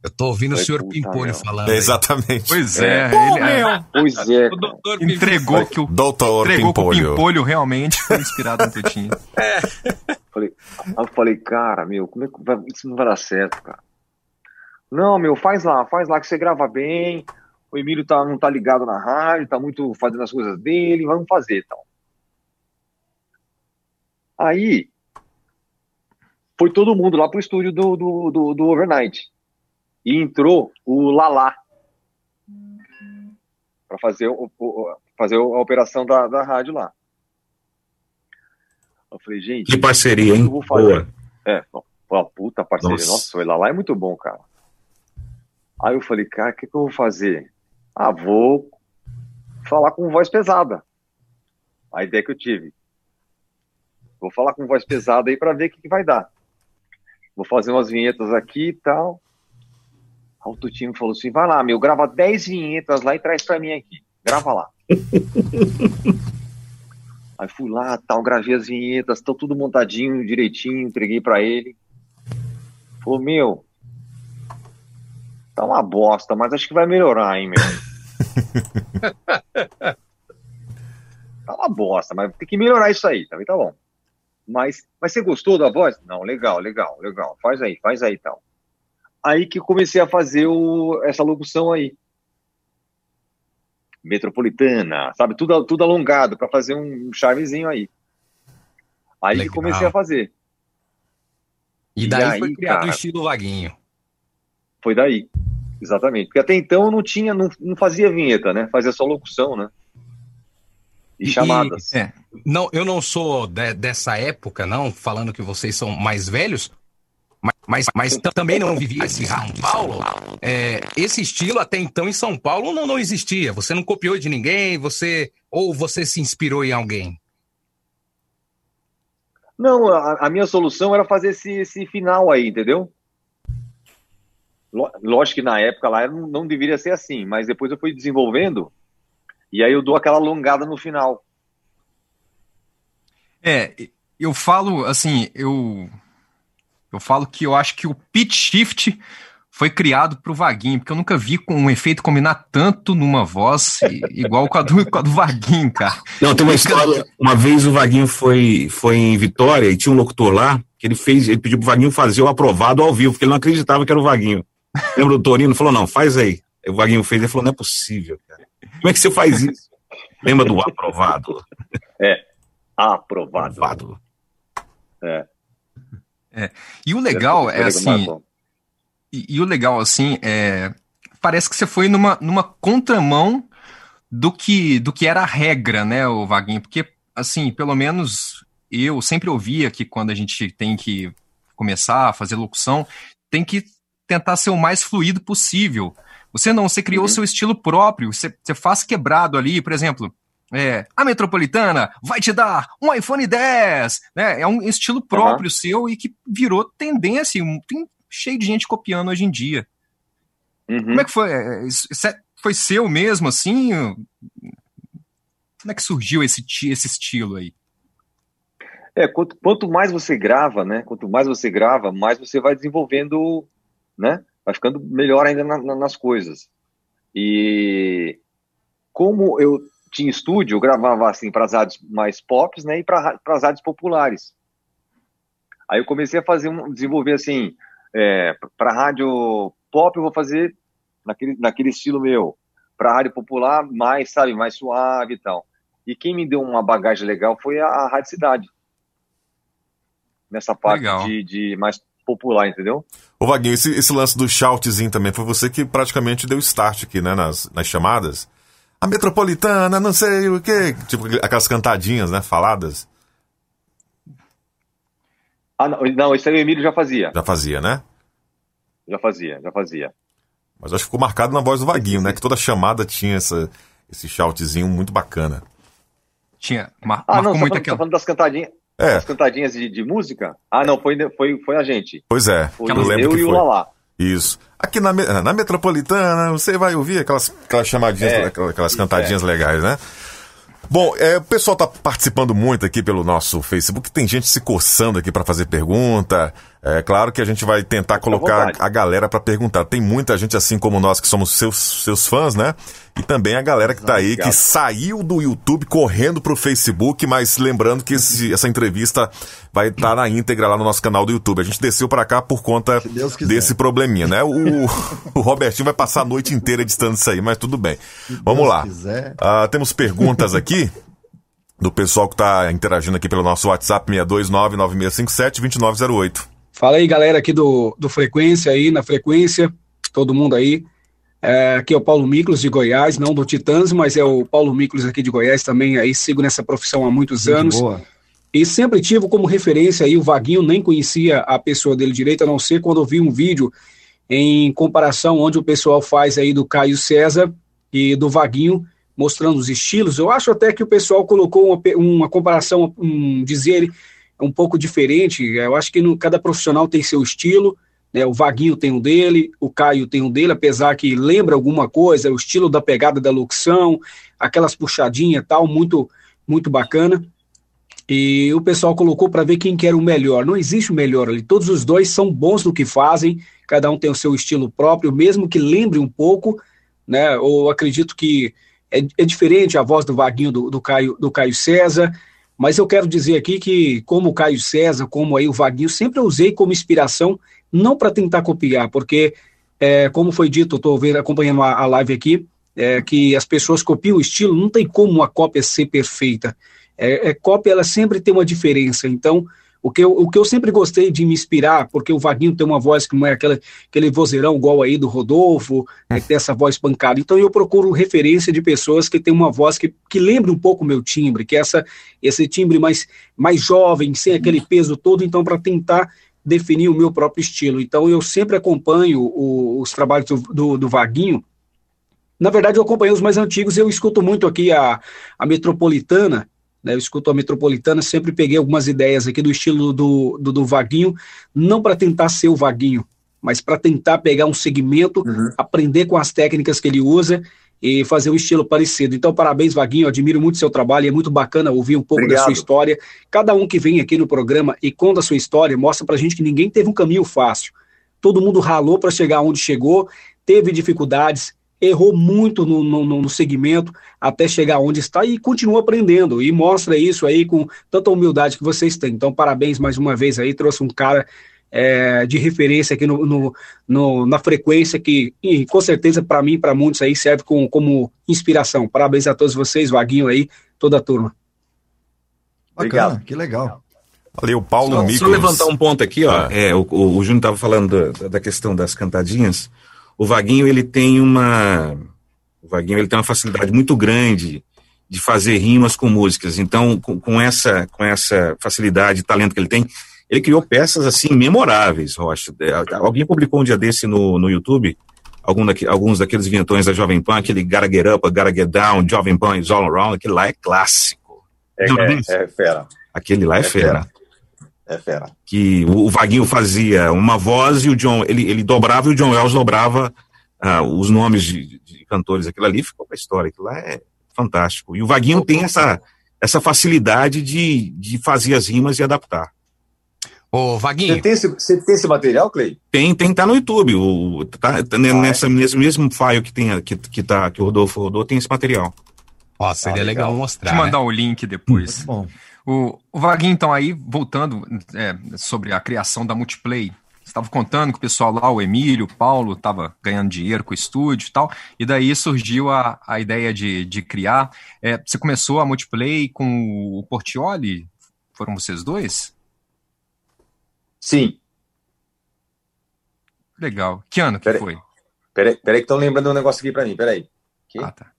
Eu tô ouvindo o senhor Pimpolho meu. falando. aí. Exatamente. Pois é, É. ele é, Pois é, O doutor Pimpolho. entregou que o Doutor entregou que o Pimpolho. Pimpolho realmente foi inspirado no Tutinho. Falei, aí eu falei, cara, meu, como é que vai- isso não vai dar certo, cara? Não, meu, faz lá, faz lá que você grava bem. O Emílio tá, não tá ligado na rádio, tá muito fazendo as coisas dele, vamos fazer e tal. Aí foi todo mundo lá pro estúdio do, do, do, do Overnight. E entrou o Lala para fazer, o, fazer a operação da, da rádio lá. Eu falei, gente, Que parceria, hein? eu vou fazer? Boa. É, uma puta parceria. Nossa. Nossa, o Lala é muito bom, cara. Aí eu falei, cara, o que, que eu vou fazer? Ah, vou falar com voz pesada. A ideia que eu tive. Vou falar com voz pesada aí pra ver o que, que vai dar. Vou fazer umas vinhetas aqui e tal. Aí o Tutinho falou assim: vai lá, meu, grava 10 vinhetas lá e traz pra mim aqui. Grava lá. Aí fui lá, tal, gravei as vinhetas, estão tudo montadinho, direitinho, entreguei pra ele. Falou, meu, tá uma bosta, mas acho que vai melhorar, hein, meu. tá uma bosta, mas tem que melhorar isso aí, também tá bom. Mas, mas você gostou da voz? Não, legal, legal, legal. Faz aí, faz aí e tal. Aí que comecei a fazer o, essa locução aí. Metropolitana, sabe? Tudo, tudo alongado para fazer um charmezinho aí. Aí que Legal. comecei a fazer. E daí aí, foi criado cara, o estilo vaguinho. Foi daí. Exatamente. Porque até então eu não tinha, não, não fazia vinheta, né? Fazia só locução, né? E, chamadas. é, não, eu não sou de- dessa época, não, falando que vocês são mais velhos, mas, mas, também não vivia em São Paulo. É, esse estilo até então em São Paulo não, não existia. Você não copiou de ninguém, você ou você se inspirou em alguém. Não, a, a minha solução era fazer esse, esse final aí, entendeu? Lógico que na época lá não, não deveria ser assim, mas depois eu fui desenvolvendo e aí eu dou aquela alongada no final. É, eu falo assim, eu eu falo que eu acho que o pitch shift foi criado pro Vaguinho, porque eu nunca vi com um efeito combinar tanto numa voz igual com a do, com a do Vaguinho, cara. Não, tem uma história. Uma vez o Vaguinho foi, foi em Vitória e tinha um locutor lá que ele fez, ele pediu pro Vaguinho fazer o aprovado ao vivo, porque ele não acreditava que era o Vaguinho. Lembra do Torino? Falou, não, faz aí. Aí o Vaguinho fez, ele falou, não é possível, cara. Como é que você faz isso? Lembra do aprovado? É, aprovado. Aprovado. É. É. E o legal é legal, assim. E, e o legal, assim, é. Parece que você foi numa, numa contramão do que, do que era a regra, né, o Vaguinho? Porque, assim, pelo menos eu sempre ouvia que quando a gente tem que começar a fazer locução, tem que tentar ser o mais fluido possível. Você não, você criou o seu estilo próprio, você, você faz quebrado ali, por exemplo. É, a Metropolitana vai te dar um iPhone 10, né? É um estilo próprio seu e que virou tendência. um- Tem cheio de gente copiando hoje em dia. Uhum. Como é que foi? É, Isso isso é- foi seu mesmo, assim? Como é que surgiu esse, esse estilo aí? É, quanto, quanto mais você grava, né? Quanto mais você grava, mais você vai desenvolvendo, né? Vai ficando melhor ainda na- na- nas coisas. E como eu tinha estúdio, eu gravava assim para as rádios mais pop, né, e para as rádios populares. Aí eu comecei a fazer um, desenvolver assim, é, para rádio pop eu vou fazer naquele, naquele estilo meu, para rádio popular mais, sabe, mais suave e tal. E quem me deu uma bagagem legal foi a, a Rádio Cidade. Nessa parte de, de, mais popular, entendeu? Ô Vaguinho, esse, esse lance do shoutzinho também foi você que praticamente deu start aqui, né, nas, nas chamadas? A metropolitana, não sei o quê. Tipo aquelas cantadinhas, né, faladas. Ah, não, não, isso aí o Emílio já fazia. Já fazia, né? Já fazia, já fazia. Mas acho que ficou marcado na voz do Vaguinho, né? Que toda chamada tinha essa, esse shoutzinho muito bacana. Tinha. Mar ah, não, muito aquela... falando das cantadinhas. É. As cantadinhas de, de, música? Ah, não, foi, foi, foi a gente. Pois é. Foi eu lembro eu que e foi. o Lalá. Isso. Aqui na, na Metropolitana, você vai ouvir aquelas, aquelas chamadinhas, é. aquelas cantadinhas é. legais, né? Bom, é, o pessoal está participando muito aqui pelo nosso Facebook. Tem gente se coçando aqui para fazer pergunta. É claro que a gente vai tentar colocar a galera para perguntar. Tem muita gente assim como nós que somos seus, seus fãs, né? E também a galera que está aí, que saiu do YouTube correndo para o Facebook, mas lembrando que esse, essa entrevista vai estar tá na íntegra lá no nosso canal do YouTube. A gente desceu para cá por conta desse probleminha, né? O, o Robertinho vai passar a noite inteira distante disso aí, mas tudo bem. Vamos lá. Uh, temos perguntas aqui do pessoal que está interagindo aqui pelo nosso WhatsApp 62996572908. Fala aí, galera aqui do, do Frequência aí, na Frequência, todo mundo aí. É, aqui é o Paulo Miklos de Goiás, não do Titãs, mas é o Paulo Miklos aqui de Goiás também, aí sigo nessa profissão há muitos Muito anos. Boa. E sempre tive como referência aí o Vaguinho, nem conhecia a pessoa dele direito, a não ser quando eu vi um vídeo em comparação onde o pessoal faz aí do Caio César e do Vaguinho, mostrando os estilos. Eu acho até que o pessoal colocou uma, uma comparação, um dizer um pouco diferente. Eu acho que no, cada profissional tem seu estilo. Né? O Vaguinho tem um dele, o Caio tem um dele, apesar que lembra alguma coisa, o estilo da pegada da locução, aquelas puxadinhas tal, muito, muito bacana. E o pessoal colocou para ver quem quer o melhor. Não existe o melhor ali. Todos os dois são bons no que fazem, cada um tem o seu estilo próprio, mesmo que lembre um pouco, né? Ou acredito que é, é diferente a voz do Vaguinho do, do, Caio, do Caio César. Mas eu quero dizer aqui que, como o Caio César, como aí o Vaguinho, sempre usei como inspiração, não para tentar copiar, porque, é, como foi dito, estou acompanhando a, a, live aqui, é, que as pessoas copiam o estilo, não tem como uma cópia ser perfeita. É, é, cópia, ela sempre tem uma diferença. Então, o que, eu, o que eu sempre gostei de me inspirar, porque o Vaguinho tem uma voz que não é aquela, aquele vozeirão igual aí do Rodolfo, né, que tem essa voz pancada. Então eu procuro referência de pessoas que têm uma voz que, que lembre um pouco o meu timbre, que é essa, esse timbre mais, mais jovem, sem aquele peso todo, então para tentar definir o meu próprio estilo. Então eu sempre acompanho o, os trabalhos do, do, do Vaguinho, na verdade, eu acompanhei os mais antigos, eu escuto muito aqui a, a Metropolitana, né, eu escuto a Metropolitana, sempre peguei algumas ideias aqui do estilo do, do, do Vaguinho, não para tentar ser o Vaguinho, mas para tentar pegar um segmento, uhum. aprender com as técnicas que ele usa e fazer um estilo parecido. Então, parabéns, Vaguinho, admiro muito seu trabalho, é muito bacana ouvir um pouco Obrigado. da sua história. Cada um que vem aqui no programa e conta a sua história, mostra pra gente que ninguém teve um caminho fácil. Todo mundo ralou para chegar onde chegou, teve dificuldades, errou muito no, no, no, segmento até chegar onde está e continua aprendendo e mostra isso aí com tanta humildade que vocês têm. Então, parabéns mais uma vez aí, trouxe um cara é, de referência aqui no, no, no, na frequência que, e, com certeza, para mim, para muitos aí, serve com, como inspiração. Parabéns a todos vocês, Vaguinho aí, toda a turma. Bacana, Obrigado. que legal. Valeu, Paulo só, Só levantar um ponto aqui, ó. É, é o, o, o Júnior estava falando da, da questão das cantadinhas o Vaguinho ele tem uma o Vaguinho ele tem uma facilidade muito grande de fazer rimas com músicas. Então, com, com essa com essa facilidade e talento que ele tem, ele criou peças assim memoráveis, Rocha. É, alguém publicou um dia desse no, no YouTube algum daqui, alguns daqueles vintões da Jovem Pan, aquele Gotta Get Up, Gotta Get Down, Jovem Pan is All Around, aquele lá é clássico. É, é, é, fera. Aquele lá é, é fera. fera. É fera. Que o, Vaguinho fazia uma voz e o John, ele, ele dobrava e o John Wells dobrava uh, os nomes de, de, cantores. Aquilo ali ficou pra história, aquilo lá é fantástico. E o Vaguinho tem essa, essa facilidade de, de fazer as rimas e adaptar. Ô, Vaguinho. Você tem esse, você tem esse material, Clay? Tem, tem, tá no YouTube. O, tá, tá nessa, nesse mesmo file que, tem, que, que, tá, que o Rodolfo rodou, tem esse material. Ó, seria Ah, legal legal. mostrar. Deixa eu mandar né? o link depois. Bom, O, o Vaguinho, então, aí, voltando é, sobre a criação da Multiplay, você estava contando que o pessoal lá, o Emílio, o Paulo, estava ganhando dinheiro com o estúdio e tal, e daí surgiu a, a ideia de, de criar. É, você começou a Multiplay com o Portioli? Foram vocês dois? Sim. Legal. Que ano que Pera- foi? Peraí, peraí que estão lembrando um negócio aqui pra mim, peraí. Ah, tá.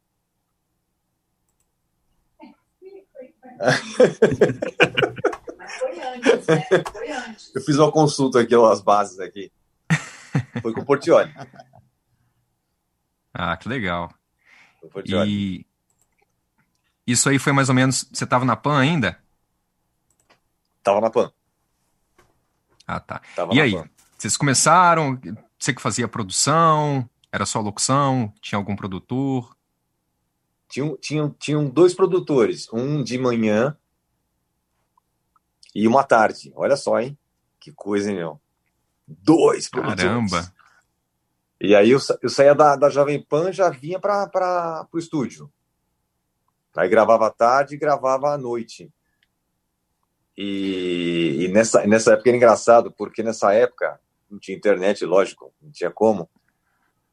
Eu fiz uma consulta aqui, ó, as bases aqui. Foi com o Portioli. Ah, que legal. Com o Portioli. E isso aí foi mais ou menos. Você estava na PAN ainda? Tava na PAN. Ah, tá. Tava e aí, PAN. vocês começaram? Você que fazia produção? Era só locução? Tinha algum produtor? Tinham, tinham, tinham dois produtores, um de manhã e uma tarde. Olha só, hein? Que coisa, hein, meu? Dois produtores. Caramba! E aí eu, sa- eu saía da, da Jovem Pan já vinha para o estúdio. Aí gravava à tarde e gravava à noite. E, e nessa, nessa época era engraçado, porque nessa época não tinha internet, lógico, não tinha como.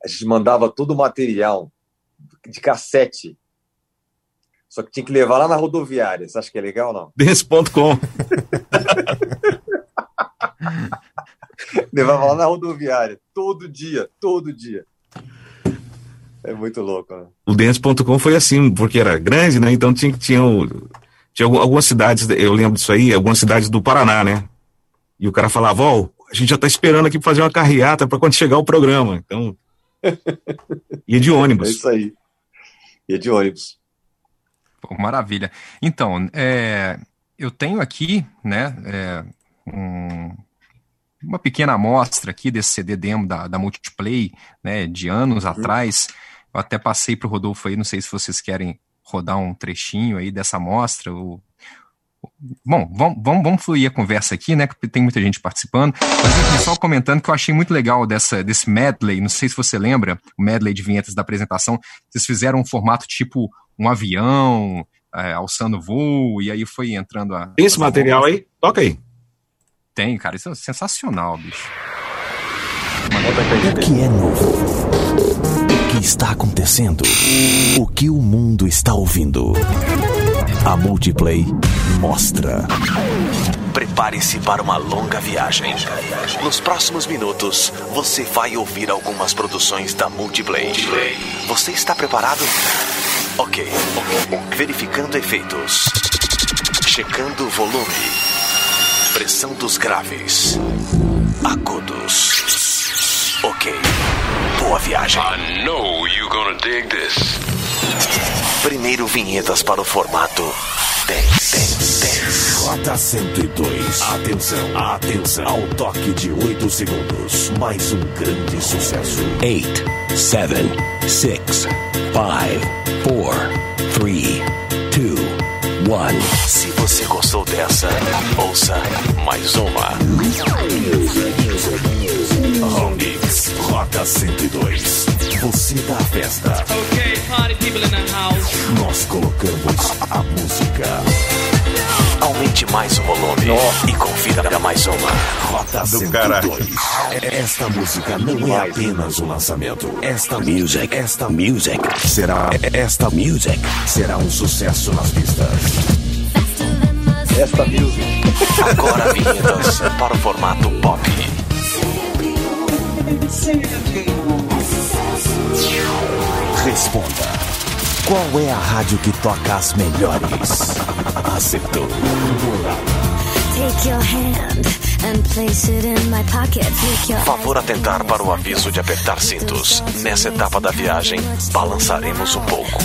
A gente mandava todo o material de cassete. Só que tinha que levar lá na rodoviária. Você acha que é legal ou não? Dance.com. Levava lá na rodoviária, todo dia, todo dia. É muito louco, né? O Dance.com foi assim, porque era grande, né? Então tinha, tinha, tinha algu- algumas cidades, eu lembro disso aí, algumas cidades do Paraná, né? E o cara falava, ó, a gente já tá esperando aqui pra fazer uma carreata para quando chegar o programa. Então. ia de É ônibus. isso aí. É de ônibus. Pô, maravilha. Então, é, eu tenho aqui, né, é, um- uma pequena amostra aqui desse CD demo da, da Multiplay, né, de anos atrás. Eu até passei para o Rodolfo aí, não sei se vocês querem rodar um trechinho aí dessa amostra. O, Bom, vamos, vamos, vamos fluir a conversa aqui, né? Porque tem muita gente participando. Mas enfim, só comentando que eu achei muito legal dessa, desse medley. Não sei se você lembra, o medley de vinhetas da apresentação. Vocês fizeram um formato tipo um avião, é, alçando voo, e aí foi entrando a. Tem esse as material aí? Toca aí. Tem, cara, isso é sensacional, bicho. O que é novo? O que está acontecendo? O que o mundo está ouvindo? A Multiplay mostra. Prepare-se para uma longa viagem. Nos próximos minutos, você vai ouvir algumas produções da Multiplay. Você está preparado? Ok. Verificando efeitos. Checando o volume. Pressão dos graves. Agudos. Ok. Boa viagem. I know you're gonna dig this. Primeiro vinhetas para o formato 10, 10, 10. Rota 102. Atenção, atenção. Ao toque de 8 segundos. Mais um grande sucesso. 8, 7, 6, 5, 4, 3, 2, 1. Se você gostou dessa, ouça mais uma. Mix Rota 102. Você dá a festa. Okay, party people in the house. Nós colocamos a música. Aumente mais o volume e confira mais uma. Rota 102. Esta música não é apenas um lançamento. Esta music, esta music será esta music será um sucesso nas pistas. Esta music. Agora vinhetas para o formato pop. Responda. Qual é a rádio que toca as melhores? Acertou. Take your hand and place it in my pocket. Favor atentar para o aviso de apertar cintos. Nessa etapa da viagem, balançaremos um pouco.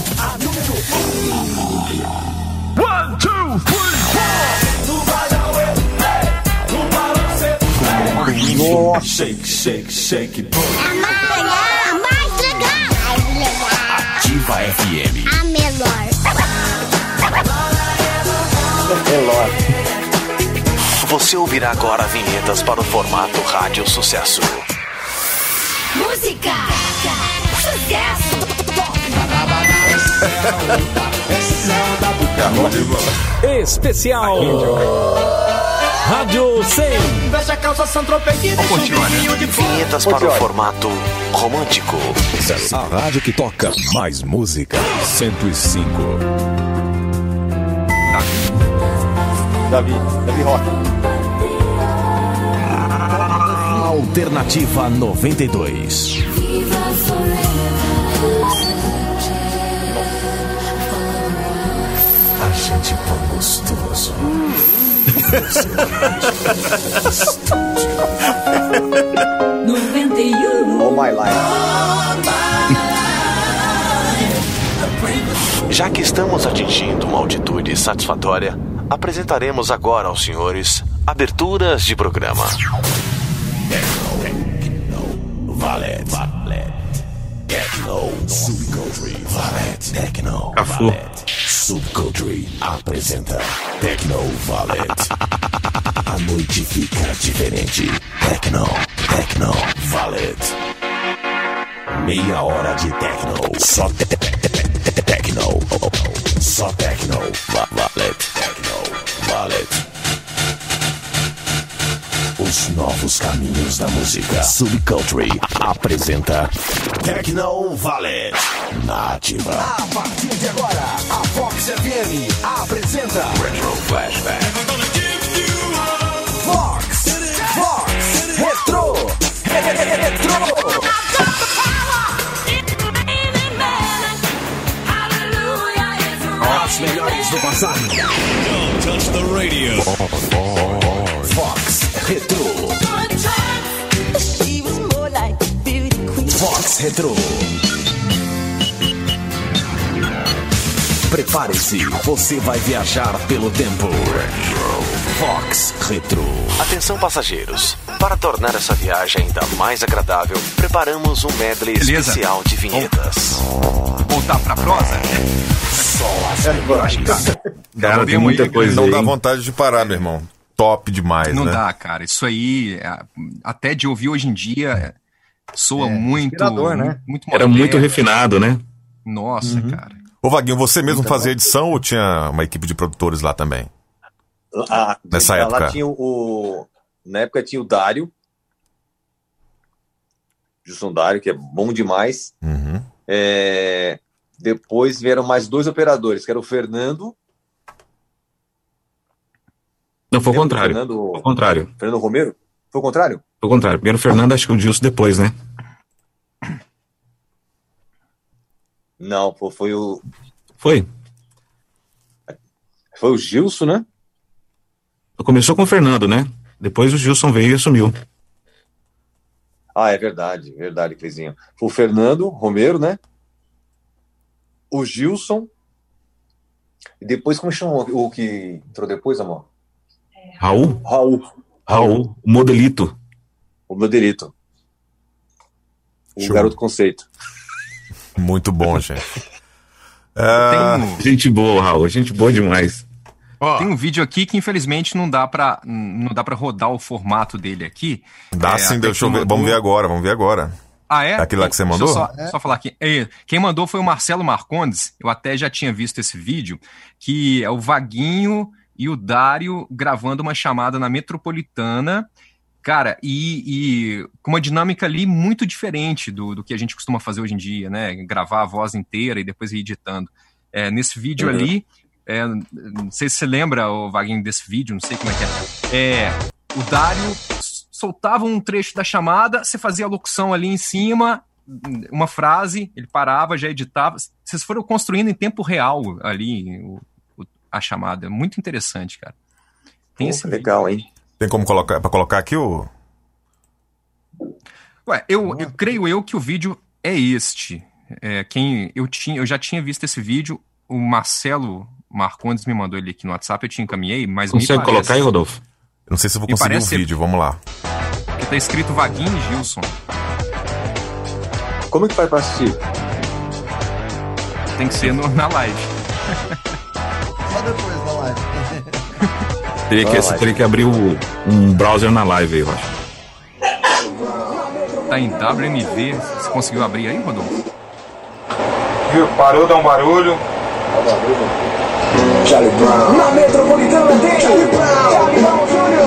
One, two, Nossa. Shake, shake, shake. boom. A mais legal. Ativa FM. A melhor. Você ouvirá agora vinhetas para o formato Rádio Sucesso. Música! Sucesso! Especial Rádio 100 Veste a calça fora. Vinhetas para o formato romântico. A rádio que toca mais música. 105 Davi, Davi Rock. Alternativa 92 A gente põe gostoso All my life. Já que estamos atingindo uma altitude satisfatória, apresentaremos agora aos senhores aberturas de programa. Valet Valet Techno Valet Techno Cafu. Subculture apresenta Techno Valet. A noite fica diferente. Techno Techno Valet. Meia hora de techno Só te- te- te- te- te- techno Só techno Va- Valet. Techno Valet. Os novos caminhos da música. Subculture apresenta Techno Valet. Na ativa. A partir de agora, a Fox FM apresenta Retro Flashback. Fox, Fox, Retro, Retro. As melhores do passado. Don't touch the radio. Fox Retro. Fox Retro. Prepare-se, você vai viajar pelo tempo. Fox Retro. Atenção passageiros, para tornar essa viagem ainda mais agradável, preparamos um medley Beleza. especial de vinhetas. Voltar pra prosa? Cara, tem muita coisa Não aí. dá vontade de parar, meu irmão. Top demais, Não né? dá, cara. Isso aí, é, até de ouvir hoje em dia, é, soa muito. inspirador, né? muito Era moderno. muito refinado, né? Nossa, cara. Ô, Vaguinho, você mesmo fazia edição ou tinha uma equipe de produtores lá também? Ah, Nessa lá época. tinha o, Na época tinha o Dário. Gilson Dário, que é bom demais. Uhum. É, Depois vieram mais dois operadores, que era o Fernando. Não, foi o contrário. Fernando, Foi o contrário. Fernando Romero? Foi o contrário? Foi o contrário. Primeiro o Fernando, acho que o Dilson depois, né? Não, foi, foi o. Foi. Foi o Gilson, né? Começou com o Fernando, né? Depois o Gilson veio e assumiu. Ah, é verdade, verdade, Cleizinho. Foi o Fernando Romero, né? O Gilson. E depois, como chama o que entrou depois, amor? Raul? Raul. Raul, o modelito. O meu delito. O Show. garoto conceito. Muito bom, gente. Ah, um- Gente boa, Raul. Gente boa demais. Tem um vídeo aqui que infelizmente não dá pra não dá para rodar o formato dele aqui. dá É, sim, deixa eu ver. Vamos mandou- ver agora, vamos ver agora. Ah, é? Aquele lá que você mandou? Só, só falar aqui. É, Quem mandou foi o Marcelo Marcondes. Eu até já tinha visto esse vídeo, que é o Vaguinho e o Dário gravando uma chamada na Metropolitana. Cara, e, e com uma dinâmica ali muito diferente do, do que a gente costuma fazer hoje em dia, né? Gravar a voz inteira e depois ir editando. É, nesse vídeo Uhum. ali, é, não sei se você lembra, o Vaguinho, desse vídeo, não sei como é que é. É, o Dário soltava um trecho da chamada, você fazia a locução ali em cima, uma frase, ele parava, já editava. Vocês foram construindo em tempo real ali o- o- a chamada. É muito interessante, cara. Tem Pô, esse legal, hein? Tem como colocar para colocar aqui o Ué, eu, eu creio eu que o vídeo é este. É, quem eu tinha, eu já tinha visto esse vídeo. O Marcelo Marcondes me mandou ele aqui no WhatsApp, eu te encaminhei, mas me Consegue parece colocar aí, Rodolfo? Eu não sei se eu vou conseguir um parece ser- vídeo, vamos lá. que tá escrito Vaguinho e Gilson. Como é que faz pra assistir? Tem que ser no- na live. Só depois da live. Teria que, você teria que abrir o- um browser na live aí, eu acho. Tá em WMV. Você conseguiu abrir aí, Rodolfo? Viu? Parou, dá um barulho. Charlie Brown. Na metropolitana tem Charlie Brown. Charlie Brown Jr.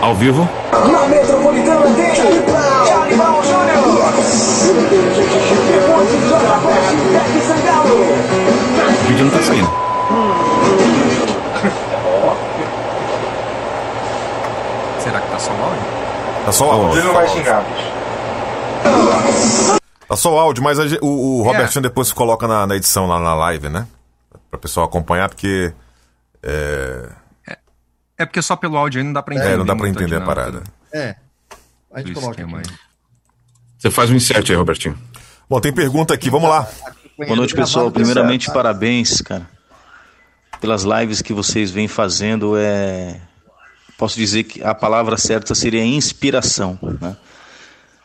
Ao vivo. Na metropolitana tem Charlie Brown. Charlie Brown Jr. vídeo não tá saindo. Será que tá só o áudio? Tá só o áudio. Ele não vai xingar. Tá só o áudio, mas o, o É. Robertinho depois coloca na, na edição lá na live, né? Pra pessoal acompanhar, porque. É, É porque só pelo áudio aí não dá pra entender. é, não dá pra entender a parada. É. A gente do coloca. Você faz um insert aí, Robertinho. Bom, tem pergunta aqui, vamos lá. Boa noite, pessoal. Primeiramente, parabéns, cara, pelas lives que vocês vêm fazendo. É... Posso dizer que a palavra certa seria inspiração. Né?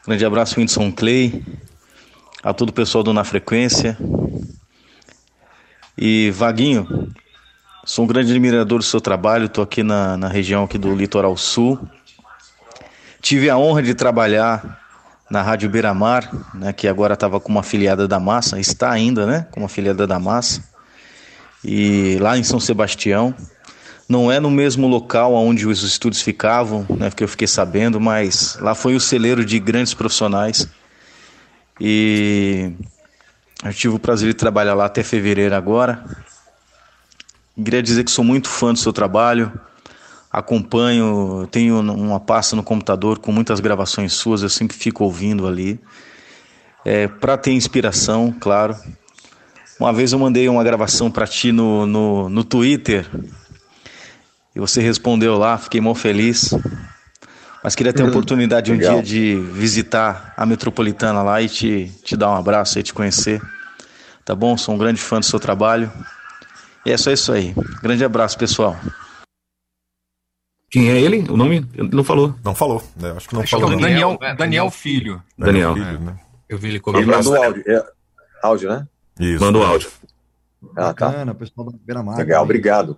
Grande abraço, Whindersson Clay, a todo o pessoal do Na Frequência. E Vaguinho, sou um grande admirador do seu trabalho. Estou aqui na, na região aqui do Litoral Sul. Tive a honra de trabalhar na Rádio Beira-Mar, né, que agora estava com uma afiliada da Massa, está ainda, né, com uma afiliada da Massa, e lá em São Sebastião. Não é no mesmo local onde os estúdios ficavam, né, que eu fiquei sabendo, mas lá foi o celeiro de grandes profissionais. E eu tive o prazer de trabalhar lá até fevereiro agora. Queria dizer que sou muito fã do seu trabalho, acompanho, tenho uma pasta no computador com muitas gravações suas, eu sempre fico ouvindo ali. É, para ter inspiração, claro. Uma vez eu mandei uma gravação para ti no, no, no Twitter e você respondeu lá, fiquei mó feliz. Mas queria ter a oportunidade um Legal. dia de visitar a metropolitana lá e te, te dar um abraço e te conhecer. Tá bom? Sou um grande fã do seu trabalho. E é só isso aí. Grande abraço, pessoal. Quem é ele? O nome? Ele não falou. Não falou, né? Acho que não Acho que é falou. o Daniel, Daniel Filho. Daniel. Filho, né? Eu vi ele Ele comigo. mandou áudio. É, áudio, né? Isso. Manda o áudio. Ah, tá. Bacana, o pessoal da Beira-Mar. Legal, obrigado.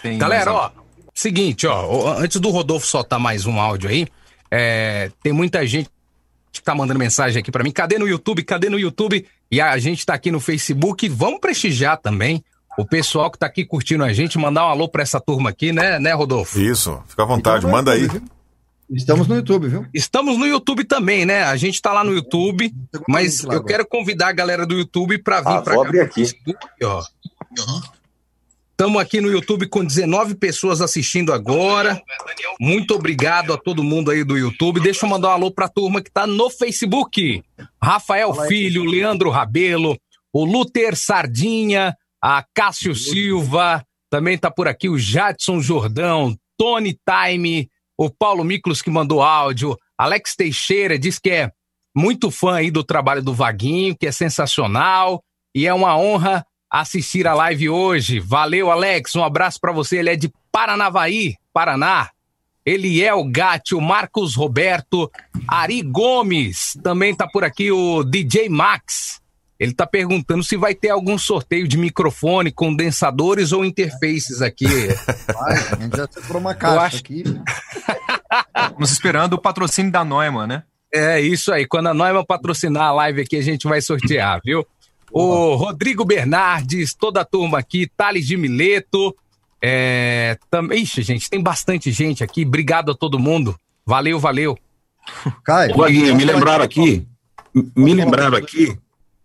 Tem Galera, ó, seguinte, ó, antes do Rodolfo soltar mais um áudio aí, é, tem muita gente que tá mandando mensagem aqui pra mim. Cadê no YouTube? Cadê no YouTube? E a gente tá aqui no Facebook. Vamos prestigiar também o pessoal que tá aqui curtindo a gente, mandar um alô pra essa turma aqui, né, né, Rodolfo? Isso, fica à vontade, manda aí. Estamos no YouTube, viu? Estamos no YouTube também, né? A gente tá lá no YouTube, mas eu quero convidar a galera do YouTube pra vir Ah, pra vou cá no aqui. Estamos aqui no YouTube com 19 pessoas assistindo agora. Muito obrigado a todo mundo aí do YouTube. Deixa eu mandar um alô pra turma que tá no Facebook. Rafael Filho, Leandro Rabelo, o Luther Sardinha, a Cássio Silva, também tá por aqui o Jadson Jordão, Tony Time, o Paulo Miklos que mandou áudio, Alex Teixeira diz que é muito fã aí do trabalho do Vaguinho, que é sensacional e é uma honra assistir a live hoje. Valeu, Alex. Um abraço pra você. Ele é de Paranavaí, Paraná. Eliel Gatti, o Marcos Roberto, Ari Gomes, também tá por aqui o DJ Max. Ele tá perguntando se vai ter algum sorteio de microfone, condensadores ou interfaces aqui. Vai, a gente já separou uma Eu caixa acho- aqui. Estamos esperando o patrocínio da Neumann, né? É isso aí. Quando a Neumann patrocinar a live aqui, a gente vai sortear, viu? O Rodrigo Bernardes, toda a turma aqui, Thales de Mileto. É, também, Ixi, gente, tem bastante gente aqui. Obrigado a todo mundo. Valeu, valeu. Caio, Ô, Vaguinho, me lembraram aqui, me lembraram aqui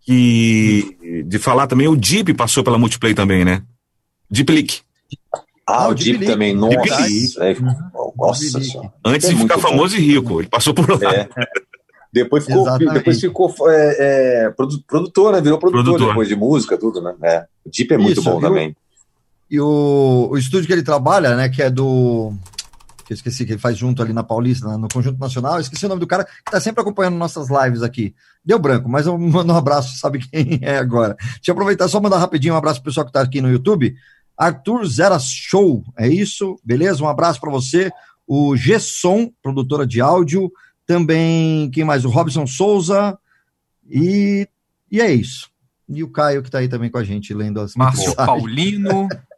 que de falar também, o Deep passou pela Multiplay também, né? Deep Leak. Ah, Ah, o Deep Deep também. Leak. Nossa, Deep é, nossa senhora. Antes É de ficar muito bom. famoso e rico, ele passou por lá. É. Depois ficou, Exatamente. depois ficou é, é, produ- produtor, né? Virou produtor, Produtor. depois de música, tudo, né? É. O Deep é muito Isso, bom viu? também. E o, o estúdio que ele trabalha, né, que é do. Que eu esqueci, que ele faz junto ali na Paulista, no Conjunto Nacional. Esqueci o nome do cara que tá sempre acompanhando nossas lives aqui. Deu branco, mas eu mando um abraço, sabe quem é agora. Deixa eu aproveitar só mandar rapidinho um abraço pro pessoal que tá aqui no YouTube. Arthur Zera Show, é isso? Beleza? Um abraço para você. O Gesson, produtora de áudio. Também, quem mais? O Robson Souza. E E é isso. E o Caio que tá aí também com a gente, lendo as Márcio mensagens. Paulino.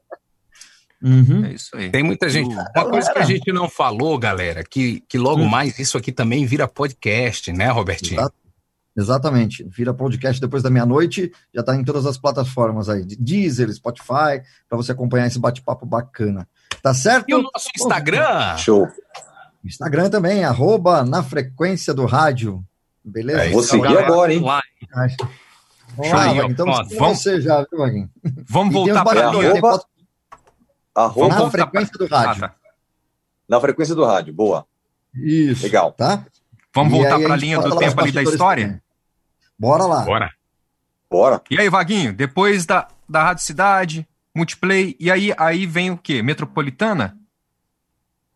Uhum. É isso aí. Tem muita gente. Uma coisa que a gente não falou, galera, que, que logo Hum. mais isso aqui também vira podcast, né, Robertinho? Exato. Exatamente. Vira podcast depois da meia-noite, já tá em todas as plataformas aí, de Deezer, Spotify, para você acompanhar esse bate-papo bacana. Tá certo? E o nosso Instagram? Show. Instagram também, arroba na frequência do rádio. Beleza? É, vou seguir agora, hein? Vamos lá, aí. Então, vamos- você já, viu, Vaguinho? Vamos voltar para a Arroba na frequência do rádio. Ah, tá. na frequência do rádio. Boa. Isso. Legal. Tá? Vamos E voltar para a linha do tempo ali da história? também. Bora lá. Bora. Bora. E aí, Vaguinho, depois da, da Rádio Cidade, Multiplay, e aí, aí vem o quê? Metropolitana?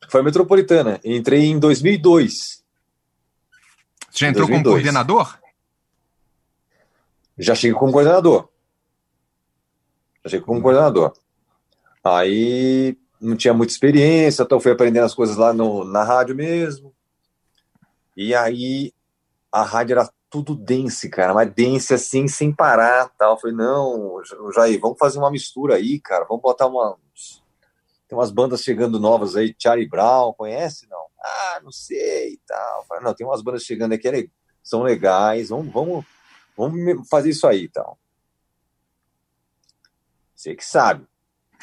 Foi a Metropolitana. Entrei em 2002. Você já entrou como 2002. coordenador? Já cheguei como coordenador. Já cheguei como coordenador. Aí não tinha muita experiência, então fui aprendendo as coisas lá no, na rádio mesmo. E aí a rádio era tudo dense, cara, mas dense assim, sem parar tal. Eu falei, não, Jair, vamos fazer uma mistura aí, cara. Vamos botar uma. Tem umas bandas chegando novas aí, Charlie Brown, conhece? Não? Ah, não sei e tal. Falei, não, tem umas bandas chegando aqui, é- são legais, vamos, vamos, vamos fazer isso aí e tal. Você que sabe.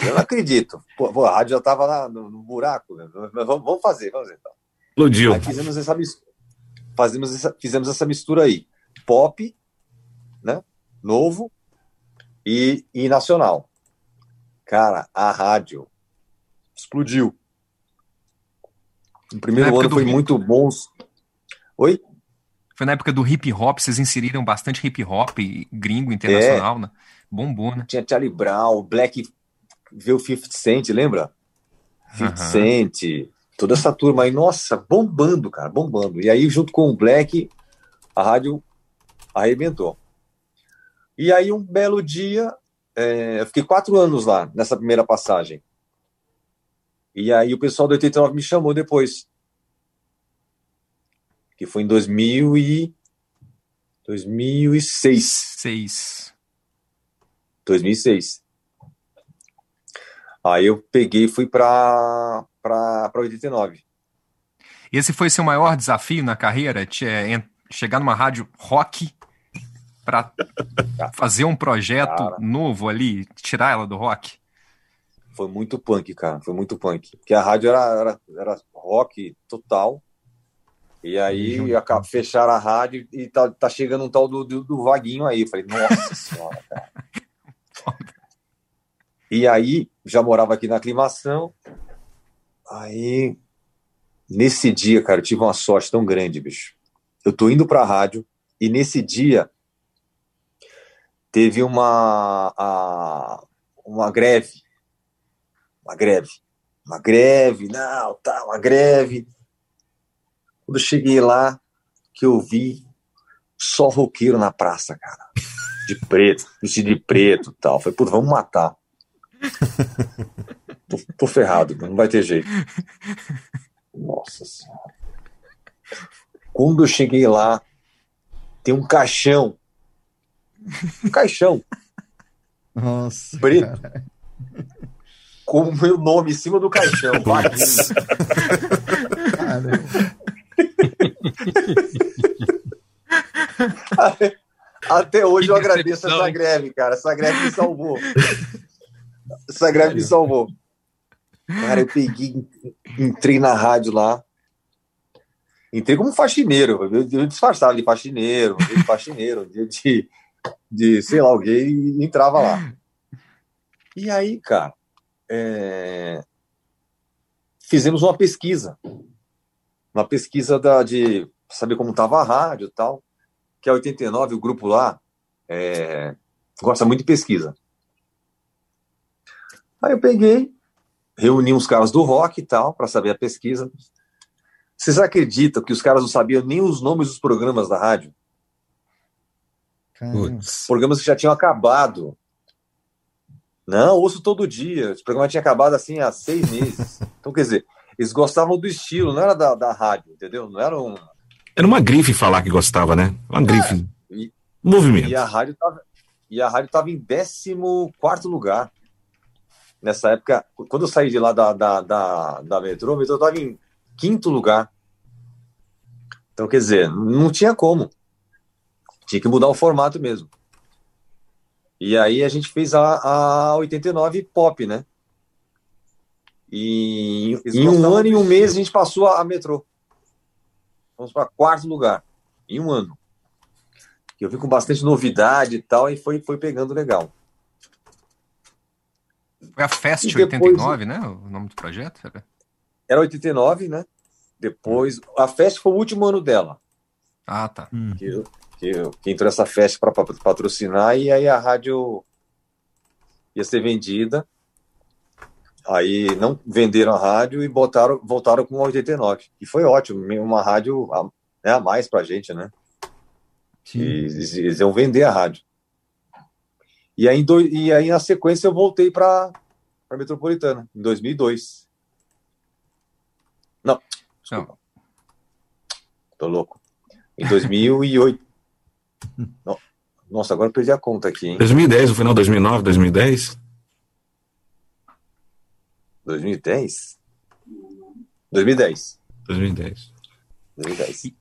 Eu não acredito. Pô, pô, a rádio já tava lá no, no buraco, né? Mas vamos, vamos fazer, vamos fazer. Então. Explodiu. Aí fizemos essa mistura. Fazemos essa, fizemos essa mistura aí. Pop, né? Novo e, e nacional. Cara, a rádio explodiu. No primeiro ano foi hip- muito bom. Oi? Foi na época do hip hop, vocês inseriram bastante hip hop gringo internacional, né? Bombou, né? Tinha Charlie Brown, Black viu 50 Cent, lembra? 50 Aham. Cent, toda essa turma aí, nossa, bombando, cara, bombando. E aí, junto com o Black, a rádio arrebentou. E aí, um belo dia, é, eu fiquei quatro anos lá, nessa primeira passagem. E aí, o pessoal do 89 me chamou depois. Que foi em 2000 e... 2006. Seis. 2006. Aí eu peguei e fui para para 89. Esse foi seu maior desafio na carreira? É, chegar numa rádio rock para fazer um projeto Cara. novo ali, tirar ela do rock? Foi muito punk, cara. Foi muito punk. Porque a rádio era, era, era rock total. E aí aca- fecharam a rádio e tá, tá chegando um tal do, do, do Vaguinho aí. Eu falei, nossa senhora, cara. E aí, já morava aqui na aclimação. Aí, nesse dia, cara, eu tive uma sorte tão grande, bicho. Eu tô indo pra rádio e nesse dia teve uma, a- uma greve. Uma greve. Uma greve, não, tá, uma greve. Quando eu cheguei lá, que eu vi só roqueiro na praça, cara. De preto, vestido de preto tal. Falei, puta, vamos matar. Tô, tô ferrado, não vai ter jeito. Nossa senhora. Quando eu cheguei lá, tem um caixão. Um caixão Nossa. preto. Com o meu nome em cima do caixão. Até hoje eu agradeço essa greve, cara. Essa greve me salvou. Essa greve me salvou. Cara, eu peguei, entrei na rádio lá. Entrei como faxineiro. Eu, eu disfarçava de faxineiro, de faxineiro, de, de, de sei lá, alguém e entrava lá. E aí, cara, é, fizemos uma pesquisa. Uma pesquisa da, de saber como estava a rádio e tal. Que é 89, o grupo lá é, gosta muito de pesquisa. Aí eu peguei, reuni uns caras do rock e tal, para saber a pesquisa. Vocês acreditam que os caras não sabiam nem os nomes dos programas da rádio? Programas que já tinham acabado. Não, ouço todo dia. Esse programa tinha acabado assim há seis meses. Então, quer dizer, eles gostavam do estilo, não era da, da rádio, entendeu? Não era um. Era uma grife falar que gostava, né? Uma grife. E, Movimento. E a rádio tava, e a rádio tava em 14 lugar. Nessa época, quando eu saí de lá da, da, da, da metrô, a metrô tava em quinto lugar. Então, quer dizer, não tinha como. Tinha que mudar o formato mesmo. E aí a gente fez a, a 89 pop, né? E em um ano e um mês a gente passou a, a metrô. Vamos para quarto lugar. Em um ano. Eu vi com bastante novidade e tal, e foi, foi pegando legal. Foi a Fest E depois- 89, né? O nome do projeto? Era? Era 89, né? Depois, a festa foi o último ano dela. Ah, tá. Que, que, que entrou essa festa para patrocinar, e aí a rádio ia ser vendida. Aí não venderam a rádio e botaram, voltaram com a 89. E foi ótimo, uma rádio a, né, a mais pra gente, né? E eles, eles iam vender a rádio. E aí, do- e aí na sequência, eu voltei para a Metropolitana, em 2002. Não, desculpa. Tô louco. Em 2008. No- Nossa, agora eu perdi a conta aqui, hein? 2010, no final de 2009, 2010? 2010? 2010. 2010. 2010.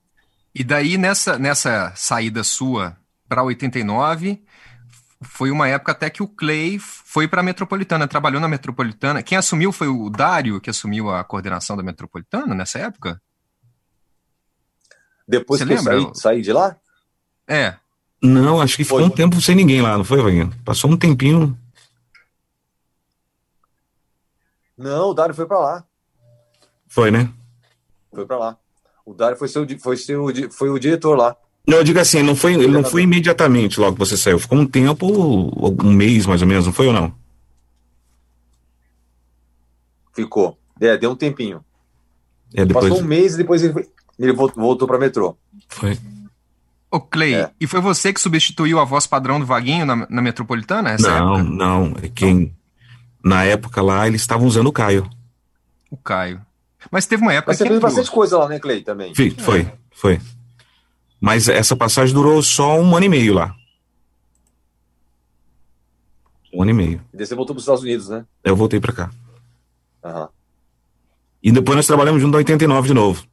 E daí, nessa, nessa saída sua para 89, foi uma época até que o Clay foi para a Metropolitana, trabalhou na Metropolitana. Quem assumiu foi o Dário, que assumiu a coordenação da Metropolitana nessa época? Depois Você que eu lembra? saí, saí de lá? É. Não, acho que ficou um tempo sem ninguém lá, não foi, Vaguinho? Passou um tempinho. Não, o Dário foi para lá. Foi, né? Foi para lá. O Dário foi, seu, foi, seu, foi o diretor lá. Não, eu digo assim, não foi, ele não foi imediatamente logo que você saiu. Ficou um tempo, um mês mais ou menos, não foi ou não? Ficou. É, deu um tempinho. É, depois Passou um mês e depois ele, foi- ele vol- voltou para metrô. foi. Ô, Clay, É. e foi você que substituiu a voz padrão do Vaguinho na, na Metropolitana? Essa Não, época? não. É quem. Na época lá, eles estavam usando o Caio. O Caio. Mas teve uma época Mas você que fez entrou. bastante coisa lá, né, Clay, também? Fi- Foi, foi. Mas essa passagem durou só um ano e meio lá. Um ano e meio. E daí você voltou para os Estados Unidos, né? Eu voltei pra cá. Aham. E depois nós trabalhamos junto em 89 de novo.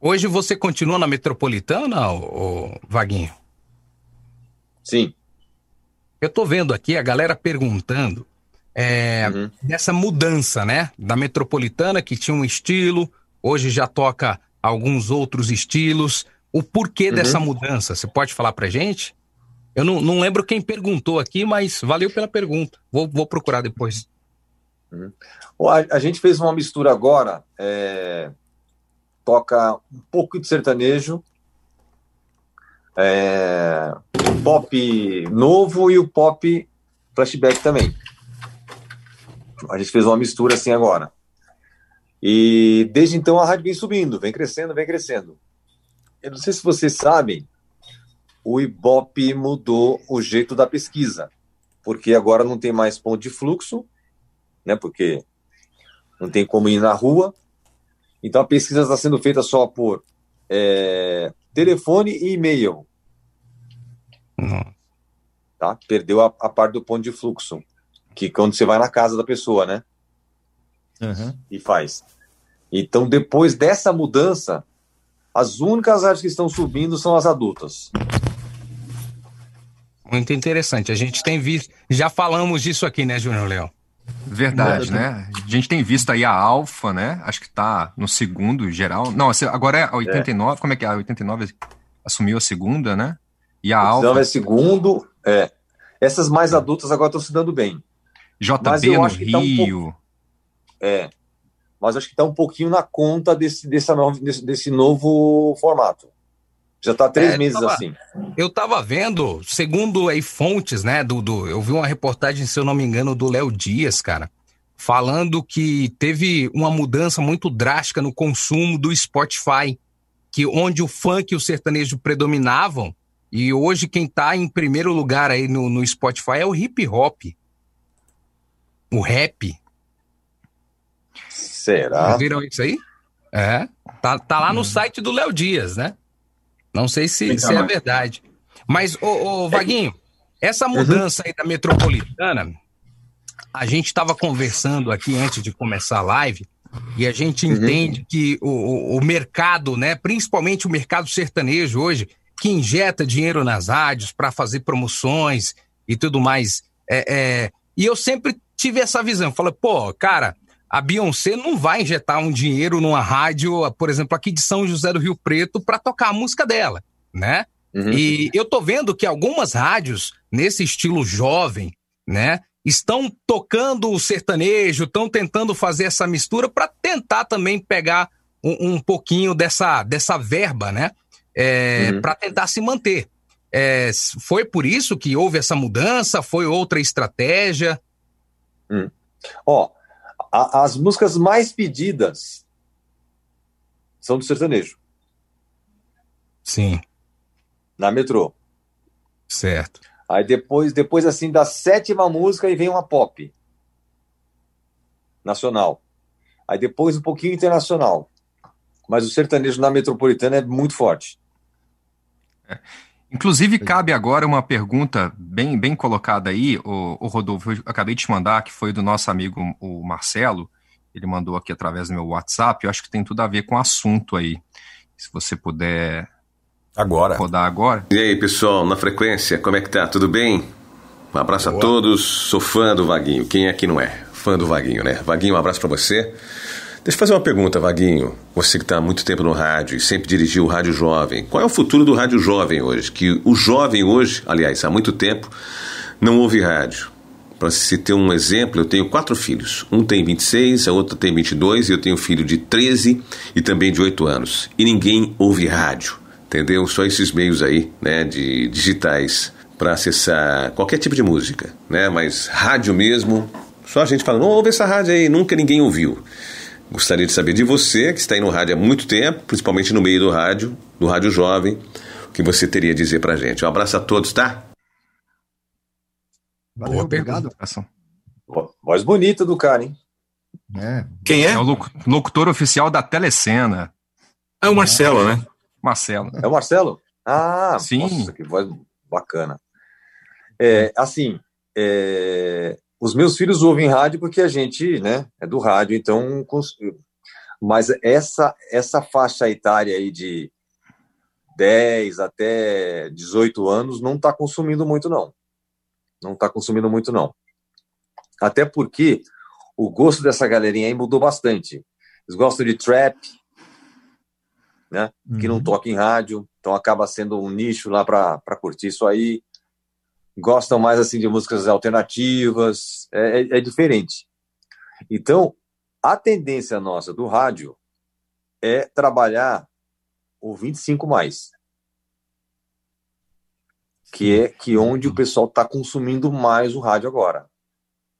Hoje você continua na Metropolitana, ô, ô, Vaguinho? Sim. Eu tô vendo aqui a galera perguntando é, Uhum. dessa mudança, né? Da Metropolitana, que tinha um estilo, hoje já toca alguns outros estilos. O porquê Uhum. dessa mudança? Você pode falar pra gente? Eu não, não lembro quem perguntou aqui, mas valeu pela pergunta. Vou, vou procurar depois. Bom, A, a gente fez uma mistura agora, é, toca um pouco de sertanejo, é, pop novo e o pop flashback também. A gente fez uma mistura assim agora. E desde então a rádio vem subindo, vem crescendo, vem crescendo. Eu não sei se vocês sabem, o Ibope mudou o jeito da pesquisa, porque agora não tem mais ponto de fluxo, né? Porque não tem como ir na rua. Então a pesquisa está sendo feita só por é, telefone e e-mail. Tá? Perdeu a, a parte do ponto de fluxo, que quando você vai na casa da pessoa, né? E faz. Então depois dessa mudança, as únicas áreas que estão subindo são as adultas. Muito interessante. A gente tem visto. Já falamos disso aqui, né, Júnior Leão? Verdade, né? A gente tem visto aí a Alfa, né? Acho que tá no segundo geral. Não, agora é a 89. Como é que é? A 89 assumiu a segunda, né? E a Alfa. é segundo. É. Essas mais adultas agora estão se dando bem. JB no que tá um Rio. É. Mas acho que está um pouquinho na conta desse, dessa novo- desse, desse novo formato. Já está três É, meses tava- assim. Eu tava vendo, segundo aí fontes, né, do, do- eu vi uma reportagem, se eu não me engano, do Léo Dias, cara, falando que teve uma mudança muito drástica no consumo do Spotify, que onde o funk e o sertanejo predominavam, e hoje quem tá em primeiro lugar aí no, no Spotify é o hip hop. O rap. Será? Vocês viram isso aí? É. Tá, tá lá no site do Léo Dias, né? Não sei se, se é verdade. Mas, ô, ô Vaguinho, essa Uhum. mudança aí da metropolitana, a gente estava conversando aqui antes de começar a live, e a gente Uhum. entende que o, o, mercado, né, principalmente o mercado sertanejo hoje, que injeta dinheiro nas rádios para fazer promoções e tudo mais. É, é, e eu sempre tive essa visão. Falei, pô, cara, a Beyoncé não vai injetar um dinheiro numa rádio, por exemplo, aqui de São José do Rio Preto, para tocar a música dela, né? E eu tô vendo que algumas rádios, nesse estilo jovem, né, estão tocando o sertanejo, estão tentando fazer essa mistura para tentar também pegar um, um pouquinho dessa, dessa verba, né, é, Uhum. para tentar se manter. É, foi por isso que houve essa mudança? Foi outra estratégia? Ó, a- as músicas mais pedidas são do sertanejo. Sim. Na metrô. Certo. Aí depois, depois assim, da sétima música, aí vem uma pop. Nacional. Aí depois um pouquinho internacional. Mas o sertanejo na metropolitana é muito forte. Inclusive, cabe agora uma pergunta bem, bem colocada aí, o, o Rodolfo, eu acabei de te mandar, que foi do nosso amigo o Marcelo, ele mandou aqui através do meu WhatsApp, eu acho que tem tudo a ver com o assunto aí. Se você puder agora. rodar agora. E aí, pessoal, na frequência, como é que tá? Tudo bem? Um abraço a todos. Sou fã do Vaguinho. Quem é que não é? Fã do Vaguinho, né? Vaguinho, um abraço pra você. Deixa eu fazer uma pergunta, Vaguinho. Você que está há muito tempo no rádio e sempre dirigiu o Rádio Jovem. Qual é o futuro do Rádio Jovem hoje? Que o jovem hoje, aliás, há muito tempo, não ouve rádio. Para se ter um exemplo, eu tenho quatro filhos. Um tem 26, a outra tem 22 e eu tenho um filho de 13 e também de 8 anos. E ninguém ouve rádio, entendeu? Só esses meios aí, né, de digitais para acessar qualquer tipo de música, né? Mas rádio mesmo, só a gente fala, não ouve essa rádio aí, nunca ninguém ouviu. Gostaria de saber de você, que está aí no rádio há muito tempo, principalmente no meio do rádio, do rádio jovem, o que você teria a dizer pra gente. Um abraço a todos, tá? Valeu, obrigado. Vo- Voz bonita do cara, hein? É. Quem é? É o locu- locutor oficial da Telecena. É o Marcelo, né? Marcelo. É o Marcelo? Ah, Sim. nossa, que voz bacana. É, assim, é, os meus filhos ouvem rádio porque a gente, né, é do rádio, então, mas essa essa faixa etária aí de 10 até 18 anos não está consumindo muito, não. Não está consumindo muito, não. Até porque o gosto dessa galerinha aí mudou bastante. Eles gostam de trap, né? Que não toca em rádio, então acaba sendo um nicho lá para curtir isso aí. Gostam mais assim de músicas alternativas, é, é- é diferente. Então, a tendência nossa do rádio é trabalhar o 25 mais. Que é que onde o pessoal está consumindo mais o rádio agora.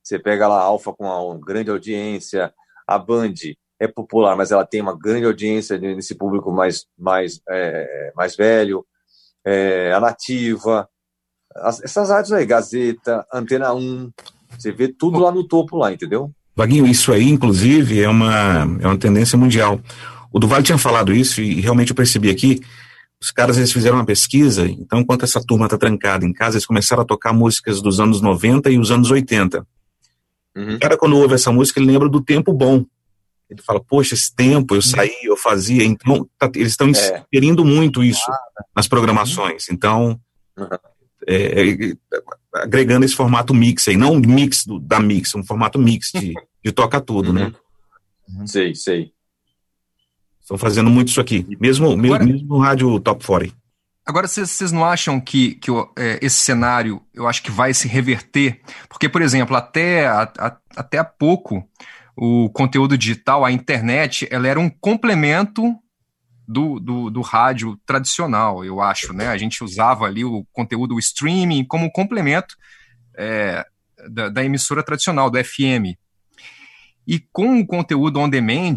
Você pega lá a Alfa com uma grande audiência, a Band é popular, mas ela tem uma grande audiência nesse público mais, mais, é, mais velho, é, a Nativa, as- essas rádios aí, Gazeta, Antena 1, você vê tudo lá no topo lá, entendeu? Vaguinho, isso aí, inclusive, é uma, é uma tendência mundial. O Duval tinha falado isso e realmente eu percebi aqui. Os caras eles fizeram uma pesquisa, então, enquanto essa turma está trancada em casa, eles começaram a tocar músicas dos anos 90 e os anos 80. O cara, quando ouve essa música, ele lembra do tempo bom. Ele fala, poxa, esse tempo eu saí, eu fazia. Então, tá- eles estão É. inserindo muito isso nas programações. Então, é, é, agregando esse formato mix aí, não um mix do- da mix, um formato mix de, de toca tudo, né? Sei, sei. Estão fazendo muito isso aqui, mesmo, mesmo, mesmo no rádio Top 40. Agora, vocês não acham que, que é, esse cenário, eu acho que vai se reverter? Porque, por exemplo, até, a- a- até há pouco, o conteúdo digital, a internet, ela era um complemento do, do, do rádio tradicional, eu acho, né? A gente usava ali o conteúdo, o streaming, como complemento é, da, da emissora tradicional, do FM. E com o conteúdo on demand,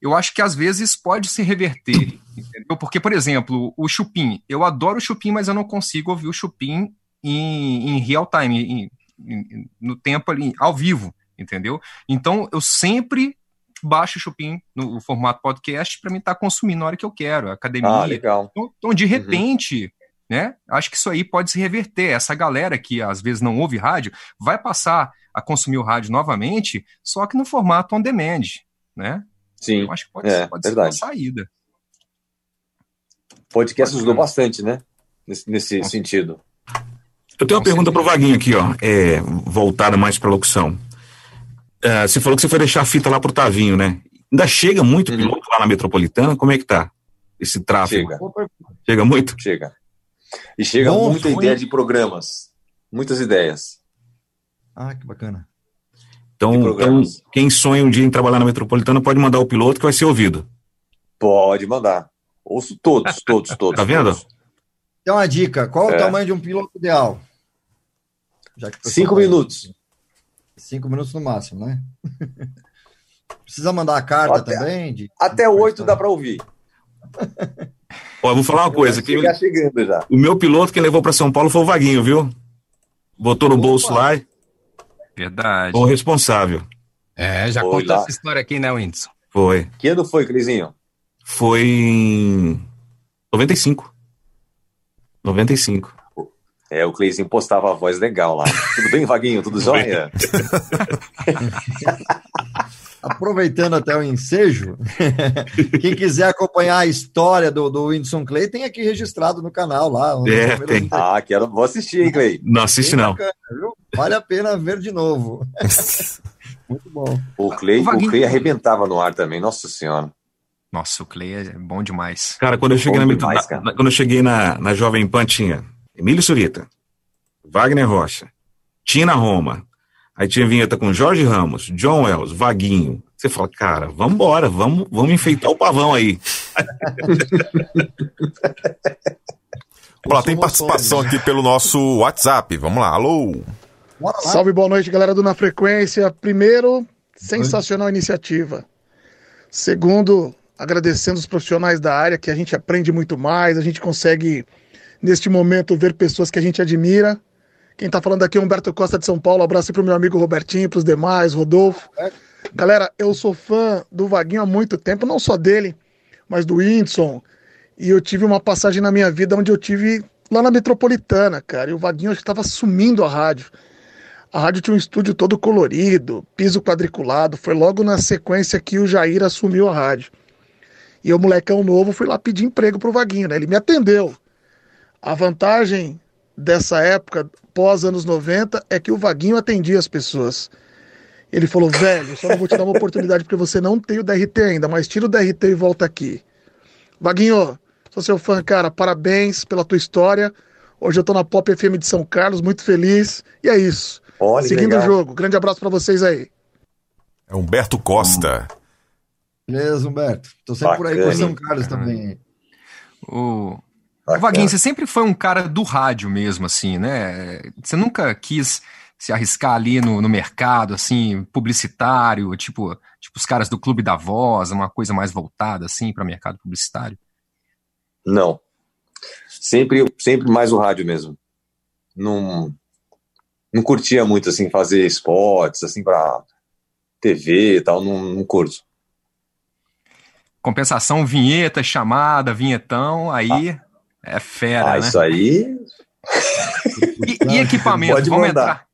eu acho que às vezes pode se reverter, entendeu? Porque, por exemplo, o Chupim, eu adoro o Chupim, mas eu não consigo ouvir o Chupim em, em real time, em- em- no tempo ali, ao vivo, entendeu? Então, eu sempre baixo o Chupim no formato podcast para mim estar consumindo na hora que eu quero, academia. Ah, legal. Então, então, de repente, né? Acho que isso aí pode se reverter. Essa galera que às vezes não ouve rádio vai passar a consumir o rádio novamente, só que no formato on demand, né? Sim. Eu acho que pode, é, pode ser uma saída. Podcast ajudou bastante, né? Nesse, nesse sentido. Eu tenho uma pergunta pro Vaguinho aqui, ó, é, voltada mais pra locução. É, você falou que você foi deixar a fita lá pro Tavinho, né? Ainda chega muito piloto lá na Metropolitana? Como é que tá esse tráfego? Chega. Chega muito? Chega. E chega Bom, muita foi. ideia de programas. Muitas ideias. Ah, que bacana. Então, então, quem sonha um dia em trabalhar na Metropolitana pode mandar o piloto que vai ser ouvido. Pode mandar. Ouço todos, todos, todos. Tá vendo? todos. Tem uma dica: qual É. o tamanho de um piloto ideal? Cinco vai- minutos. Cinco minutos no máximo, né? Precisa mandar a carta Até- também? De... Até oito dá pra ouvir. Ó, eu vou falar uma coisa. Que Chegar chegando já. o meu piloto que levou pra São Paulo foi o Vaguinho, viu? Botou no bolso lá, Verdade. o responsável. É, já Foi contou lá. essa história aqui, né, Whindersson? Foi. Que ano foi, Crisinho? Foi em 95. 95. É, o Cleizinho postava a voz legal lá. Tudo bem, Vaguinho? Tudo jóia? Aproveitando até o ensejo, quem quiser acompanhar a história do, do Whindersson Clay, tem aqui registrado no canal lá. É, tem. Ah, quero. Vou assistir, hein, Clay? Não assiste, não. bacana? Vale a pena ver de novo. Muito bom. O Clay, O o Clay arrebentava no ar também, nossa senhora. Nossa, o Clay é bom demais. Cara, quando eu cheguei, Bom na, demais, na- quando eu cheguei na, na Jovem Pan, tinha Emílio Surita, Wagner Rocha, Tina Roma, aí tinha vinheta com Jorge Ramos, John Wells, Vaguinho. Você fala, cara, vambora, vamos, vamos enfeitar o pavão aí. Vamos lá, tem participação aqui pelo nosso WhatsApp. Vamos lá, alô. Salve, boa noite, galera do Na Frequência. Primeiro, sensacional iniciativa. Segundo, agradecendo os profissionais da área, que a gente aprende muito mais, a gente consegue, neste momento, ver pessoas que a gente admira. Quem tá falando aqui é Humberto Costa de São Paulo. Abraço pro meu amigo Robertinho, pros demais, Rodolfo. Galera, eu sou fã do Vaguinho há muito tempo, não só dele, mas do Whindersson. E eu tive uma passagem na minha vida onde eu tive lá na Metropolitana, cara. E o Vaguinho acho que tava sumindo a rádio. A rádio tinha um estúdio todo colorido, piso quadriculado. Foi logo na sequência que o Jair assumiu a rádio. E eu, molecão novo, fui lá pedir emprego pro Vaguinho, né? Ele me atendeu. A vantagem dessa época, pós anos 90, é que o Vaguinho atendia as pessoas. Ele falou, velho, só não vou te dar uma oportunidade porque você não tem o DRT ainda, mas tira o DRT e volta aqui. Vaguinho, sou seu fã, cara, parabéns pela tua história. Hoje eu tô na Pop FM de São Carlos, muito feliz. E é isso. Olha, Seguindo legal. o jogo. Grande abraço pra vocês aí. É Humberto Costa. Beleza, Humberto. Tô sempre por aí por Bacana, São? Carlos também. O, o Bacana. Vaguinho, você sempre foi um cara do rádio mesmo, assim, né? Você nunca quis se arriscar ali no, no mercado, assim, publicitário, tipo, tipo os caras do Clube da Voz, uma coisa mais voltada, assim, para mercado publicitário? Não. Sempre, sempre mais o rádio mesmo. Não, não curtia muito, assim, fazer esportes, assim, pra TV e tal, não, não curto. Compensação, vinheta, chamada, vinhetão, aí é fera, ah, né? isso aí. E, e equipamento? Pode Vamos mandar. entrar,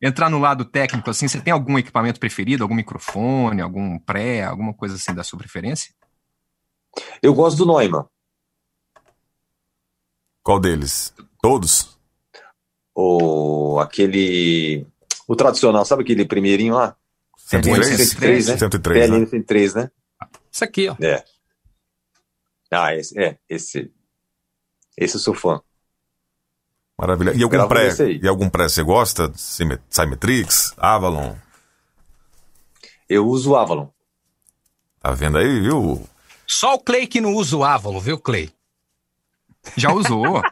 entrar no lado técnico, assim, você tem algum equipamento preferido, algum microfone, algum pré, alguma coisa assim da sua preferência? Eu gosto do Neumann. Qual deles? Todos? Ou aquele. O tradicional, sabe aquele primeirinho lá? 103? 103, né? 103, PLN né? 103, né? Isso aqui, ó. É. Ah, esse, é, esse. Esse eu sou fã. Maravilha. E algum pré? E algum pré você gosta? Cymetrix? Avalon? Eu uso o Avalon. Tá vendo aí, viu? Só o Clay que não usa o Avalon, viu, Clay? Já usou?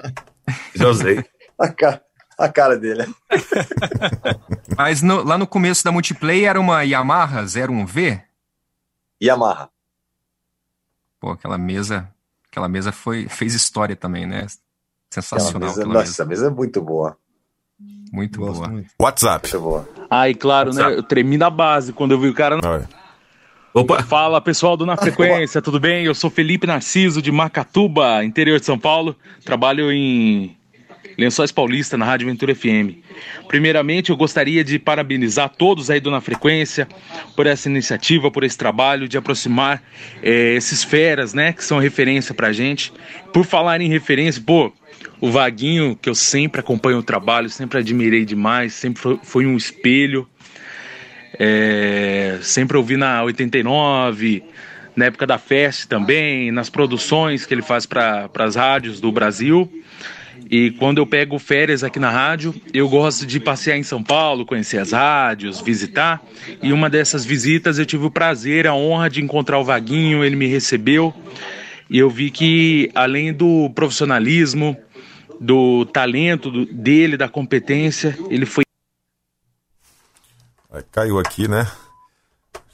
Já usei. A cara, a cara dele. Mas no- lá no começo da multiplayer era uma Yamaha 01V? Yamaha. Pô, aquela mesa, aquela mesa foi, fez história também, né? Aquela Sensacional mesa, aquela nossa, mesa. a mesa é muito boa. Muito boa. WhatsApp. Muito boa. Ai, claro, né? Eu tremi na base quando eu vi o cara. Olha. Opa! Fala pessoal do Na Frequência, tudo bem? Eu sou Felipe Narciso de Macatuba, interior de São Paulo. Trabalho em Lençóis Paulista, na Rádio Ventura FM. Primeiramente, eu gostaria de parabenizar todos aí do Na Frequência por essa iniciativa, por esse trabalho de aproximar eh, esses feras, né, que são referência pra gente. Por falar em referência, pô, o Vaguinho, que eu sempre acompanho o trabalho, sempre admirei demais, sempre foi, um espelho. É, sempre ouvi na 89, na época da Fest também, nas produções que ele faz para as rádios do Brasil. E quando eu pego férias aqui na rádio, eu gosto de passear em São Paulo, conhecer as rádios, visitar. E uma dessas visitas eu tive o prazer, a honra de encontrar o Vaguinho, ele me recebeu. E eu vi que, além do profissionalismo, do talento dele, da competência, ele foi Aí Caiu aqui, né?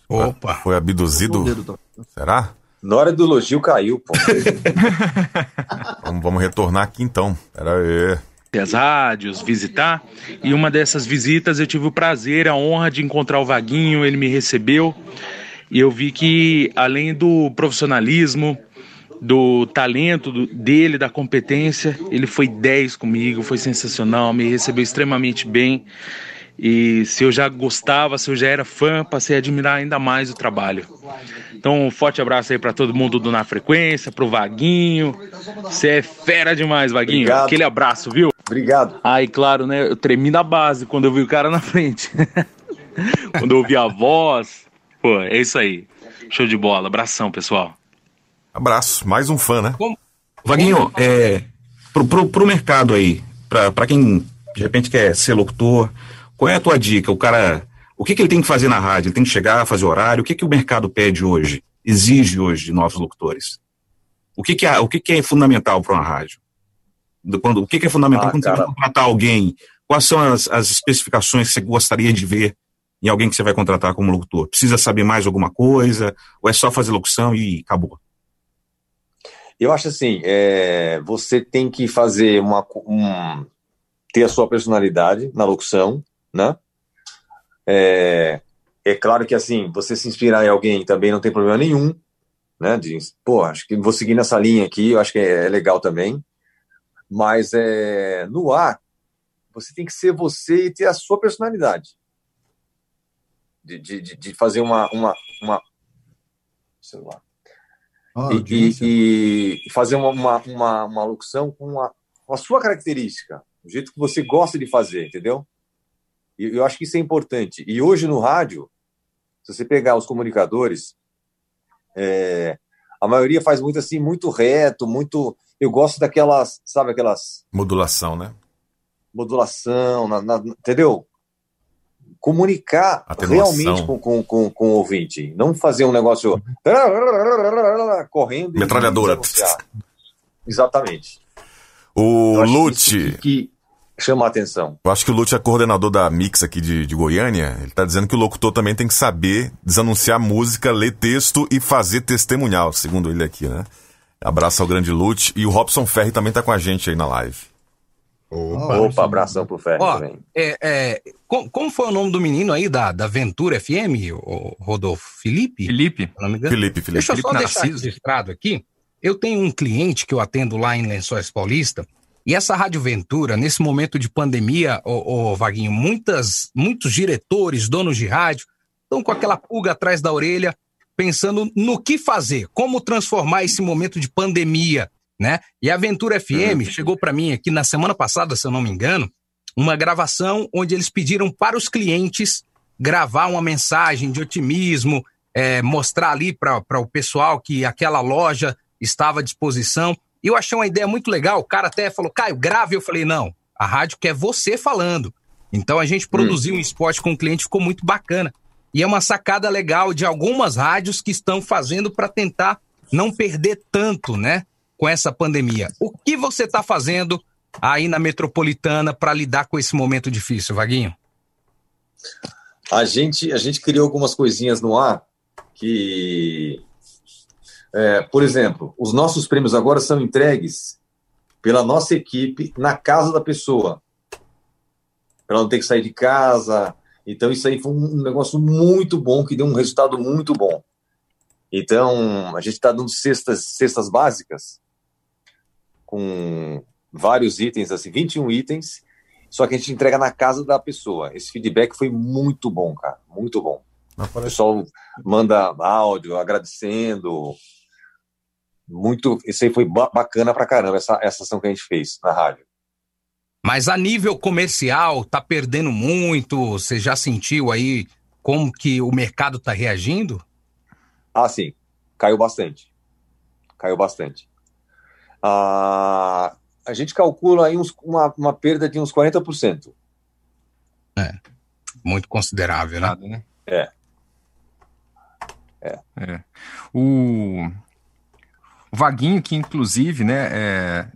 Opa! Foi abduzido. Será? Na hora do elogio caiu, pô. Vamos, vamos retornar aqui então. Pera aí. as rádios, visitar. E uma dessas visitas eu tive o prazer, a honra de encontrar o Vaguinho, ele me recebeu. E eu vi que, além do profissionalismo, do talento do- dele, da competência, ele foi 10 comigo, foi sensacional, me recebeu extremamente bem. E se eu já gostava, se eu já era fã, passei a admirar ainda mais o trabalho. Então, um forte abraço aí para todo mundo do Na Frequência, pro Vaguinho. Você é fera demais, Vaguinho. Obrigado. Aquele abraço, viu? Obrigado. Ah, e claro, né? Eu tremi na base quando eu vi o cara na frente. quando eu ouvi a voz. Pô, é isso aí. Show de bola. Abração, pessoal. Abraço. Mais um fã, né? Vaguinho, é, pro, pro, pro mercado aí, pra quem de repente quer ser locutor, qual é a tua dica? O cara, o que, que ele tem que fazer na rádio? Ele tem que chegar, fazer horário? O que, que o mercado pede hoje? Exige hoje de novos locutores? O que, que, é, o que, que é fundamental para uma rádio? Do- Quando, o que, que é fundamental Ah, quando você vai cara. contratar alguém? Quais são as, as especificações que você gostaria de ver em alguém que você vai contratar como locutor? Precisa saber mais alguma coisa? Ou é só fazer locução e acabou? Eu acho assim, é, você tem que fazer uma, um, ter a sua personalidade na locução, né? É, é claro que assim, você se inspirar em alguém também não tem problema nenhum, né? De, pô, acho que vou seguir nessa linha aqui, eu acho que é, é legal também. Mas é, no ar, você tem que ser você e ter a sua personalidade. De, de, de- fazer uma, uma, uma celular Ah, e, e- e fazer uma, uma, uma, uma locução com a, com a sua característica, o jeito que você gosta de fazer, entendeu? E eu acho que isso é importante. E hoje no rádio, se você pegar os comunicadores, é, a maioria faz muito assim, muito reto, muito. Eu gosto daquelas, sabe, aquelas Modulação, né? modulação, na- na- entendeu? Comunicar Atenuação. realmente com, com, com, com o ouvinte, não fazer um negócio correndo. Metralhadora. Exatamente. O acho que. Que chama a atenção. Eu acho que o Lute é coordenador da Mix aqui de, de Goiânia. Ele tá dizendo que o locutor também tem que saber desanunciar música, ler texto e fazer testemunhal, segundo ele aqui, né? Abraço ao grande Lute. E o Robson Ferri também tá com a gente aí na live. Opa, abração pro Ferro Ó, também. é, é, com- como foi o nome do menino aí da, da Ventura FM, o Rodolfo? Felipe? Felipe. Felipe, Felipe. Deixa eu Felipe só deixar Narciso. registrado aqui. Eu tenho um cliente que eu atendo lá em Lençóis Paulista. E essa Rádio Ventura, nesse momento de pandemia, ô, ô, Vaguinho, muitas, muitos diretores, donos de rádio, estão com aquela pulga atrás da orelha, pensando no que fazer, como transformar esse momento de pandemia, né? E a Ventura FM chegou para mim aqui na semana passada, se eu não me engano, uma gravação onde eles pediram para os clientes gravar uma mensagem de otimismo, é, mostrar ali para o pessoal que aquela loja estava à disposição. E eu achei uma ideia muito legal. O cara até falou, Caio, grave. Eu falei, não, a rádio quer você falando. Então a gente produziu um spot com o cliente, ficou muito bacana. E é uma sacada legal de algumas rádios que estão fazendo para tentar não perder tanto, né, com essa pandemia. O que você está fazendo aí na metropolitana para lidar com esse momento difícil, Vaguinho? A gente, a gente criou algumas coisinhas no ar que, é, por exemplo, os nossos prêmios agora são entregues pela nossa equipe na casa da pessoa. Ela não tem que sair de casa. Então, isso aí foi um negócio muito bom, que deu um resultado muito bom. Então, a gente está dando cestas, cestas básicas com vários itens, assim, 21 itens, só que a gente entrega na casa da pessoa. Esse feedback foi muito bom, cara, muito bom. O pessoal manda áudio agradecendo. Muito, isso aí foi bacana pra caramba, essa, essa ação que a gente fez na rádio. Mas a nível comercial, tá perdendo muito? Você já sentiu aí como que o mercado tá reagindo? Ah, sim. Caiu bastante. Caiu bastante. Ah, a gente calcula aí uns, uma, uma perda de uns 40%. É. Muito considerável, né? É. É. é. O... o Vaguinho, que inclusive, né, é...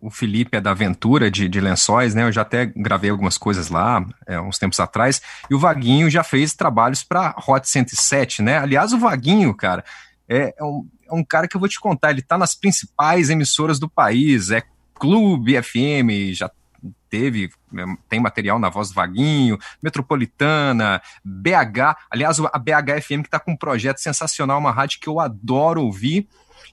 o Felipe é da Aventura de, de Lençóis, né, eu já até gravei algumas coisas lá, é, uns tempos atrás, e o Vaguinho já fez trabalhos para Hot 107, né, aliás, o Vaguinho, cara, é, é, um, é um cara que eu vou te contar, ele tá nas principais emissoras do país, é Clube FM, já teve, né, tem material na voz do Vaguinho, Metropolitana, BH, aliás, a BH FM que está com um projeto sensacional, uma rádio que eu adoro ouvir.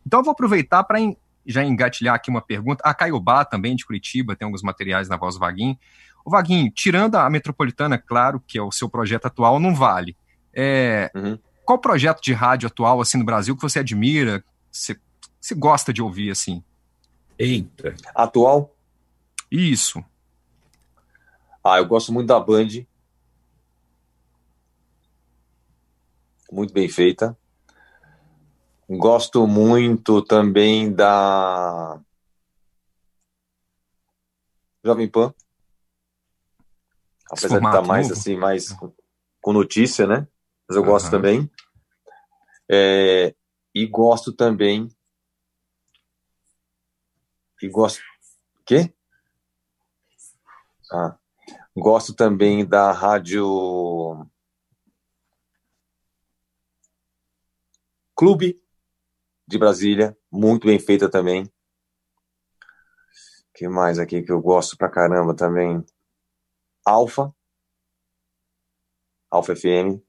Então eu vou aproveitar para já engatilhar aqui uma pergunta. A Caiobá também, de Curitiba, tem alguns materiais na voz do Vaguinho. O Vaguinho, tirando a Metropolitana, claro, que é o seu projeto atual, não vale. É, uhum. Qual projeto de rádio atual, assim, no Brasil, que você admira, você, você gosta de ouvir, assim? Eita. Atual? Isso. Ah, eu gosto muito da Band. Muito bem feita. Gosto muito também da Jovem Pan. Apesar de estar tá mais novo. assim, mais com notícia, né? Mas eu uhum. gosto também. É, e gosto também. E gosto. Quê? Ah, gosto também da rádio Clube de Brasília, muito bem feita também. que mais aqui que eu gosto pra caramba também? Alfa. Alfa FM.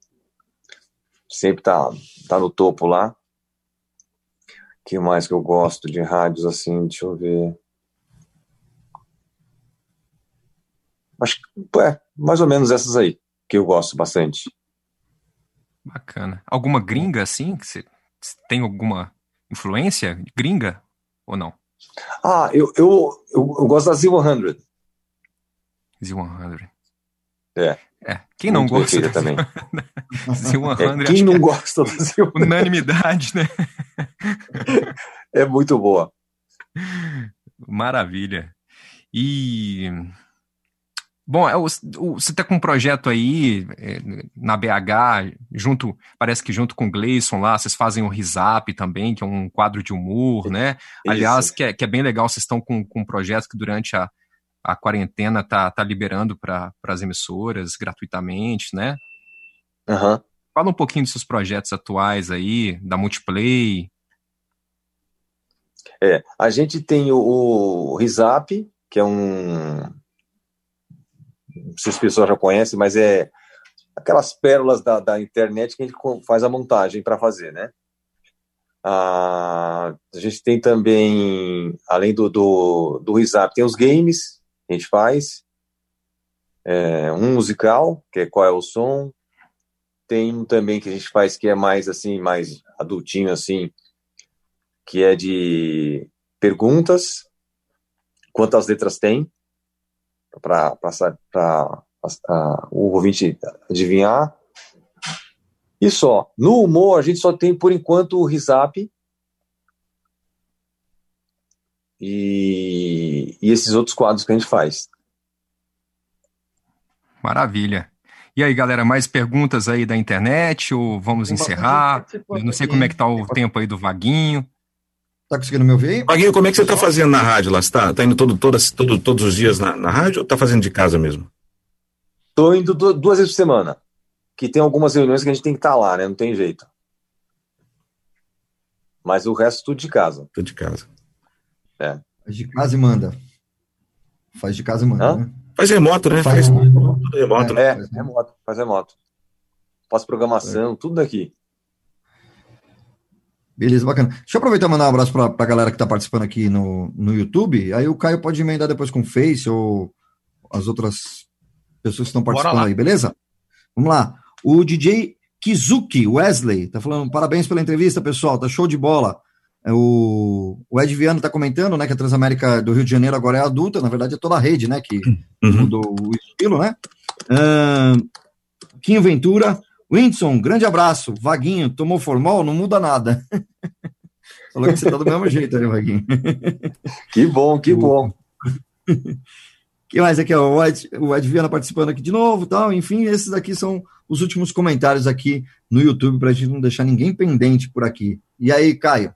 Sempre tá, tá no topo lá. que mais que eu gosto de rádios assim? Deixa eu ver. Acho que é mais ou menos essas aí que eu gosto bastante. Bacana. Alguma gringa assim? Que você tem alguma influência gringa ou não? Ah, eu, eu, eu, eu gosto da Z100. Z100. É. É. Quem não gosta da também. Z100? É, quem não gosta da Z100? Unanimidade, né? é muito boa. Maravilha. E Bom, é, você está com um projeto aí é, na BH, junto, parece que junto com o Gleison lá, vocês fazem o Risap também, que é um quadro de humor, né? Isso. Aliás, que é, que é bem legal, vocês estão com, com um projeto que durante a, a quarentena tá, tá liberando para as emissoras gratuitamente, né? Uhum. Fala um pouquinho dos seus projetos atuais aí, da Multiplay. É, a gente tem o, o Risap, que é um se as pessoas já conhecem, mas é aquelas pérolas da, da internet que a gente faz a montagem para fazer, né? Ah, a gente tem também, além do, do, do tem os games que a gente faz. É, um musical, que é Qual é o Som. Tem um também que a gente faz que é mais assim, mais adultinho assim, que é de perguntas. Quantas letras tem? Para o ouvinte adivinhar. E só. No humor, a gente só tem, por enquanto, o Risap. E, e esses outros quadros que a gente faz. Maravilha. E aí, galera, mais perguntas aí da internet ou vamos encerrar? Eu não sei como é que tá o tempo aí do Vaguinho. Tá conseguindo me ouvir? Maguinho, como é que você tá fazendo na rádio lá? Você tá, tá indo todo, todas, todo, todos os dias na, na rádio ou tá fazendo de casa mesmo? Tô indo duas vezes por semana. Que tem algumas reuniões que a gente tem que estar tá lá, né? Não tem jeito. Mas o resto tudo de casa. Tudo de casa. É. Faz de casa e manda. Faz de casa e manda, Hã? né? Faz remoto, né? Faz, faz tudo remoto. É, né? é remoto, faz remoto. Pós-programação, é. tudo daqui. Beleza, bacana. Deixa eu aproveitar e mandar um abraço para a galera que está participando aqui no, no YouTube. Aí o Caio pode emendar depois com o Face ou as outras pessoas que estão participando aí, beleza? Vamos lá. O DJ Kizuki Wesley tá falando parabéns pela entrevista, pessoal. Tá show de bola. É, o, o Ed Viano tá comentando, né, que a Transamérica do Rio de Janeiro agora é adulta. Na verdade, é toda a rede, né, que Uhum. mudou o estilo, né? Ahn, Quinho Ventura. Whindersson, grande abraço. Vaguinho, tomou formol, não muda nada. Falou que você tá do mesmo jeito, né, Vaguinho? Que bom, que bom. que mais aqui, ó, o Ed, o Ed Viana participando aqui de novo, tal, enfim, esses aqui são os últimos comentários aqui no YouTube pra gente não deixar ninguém pendente por aqui. E aí, Caio?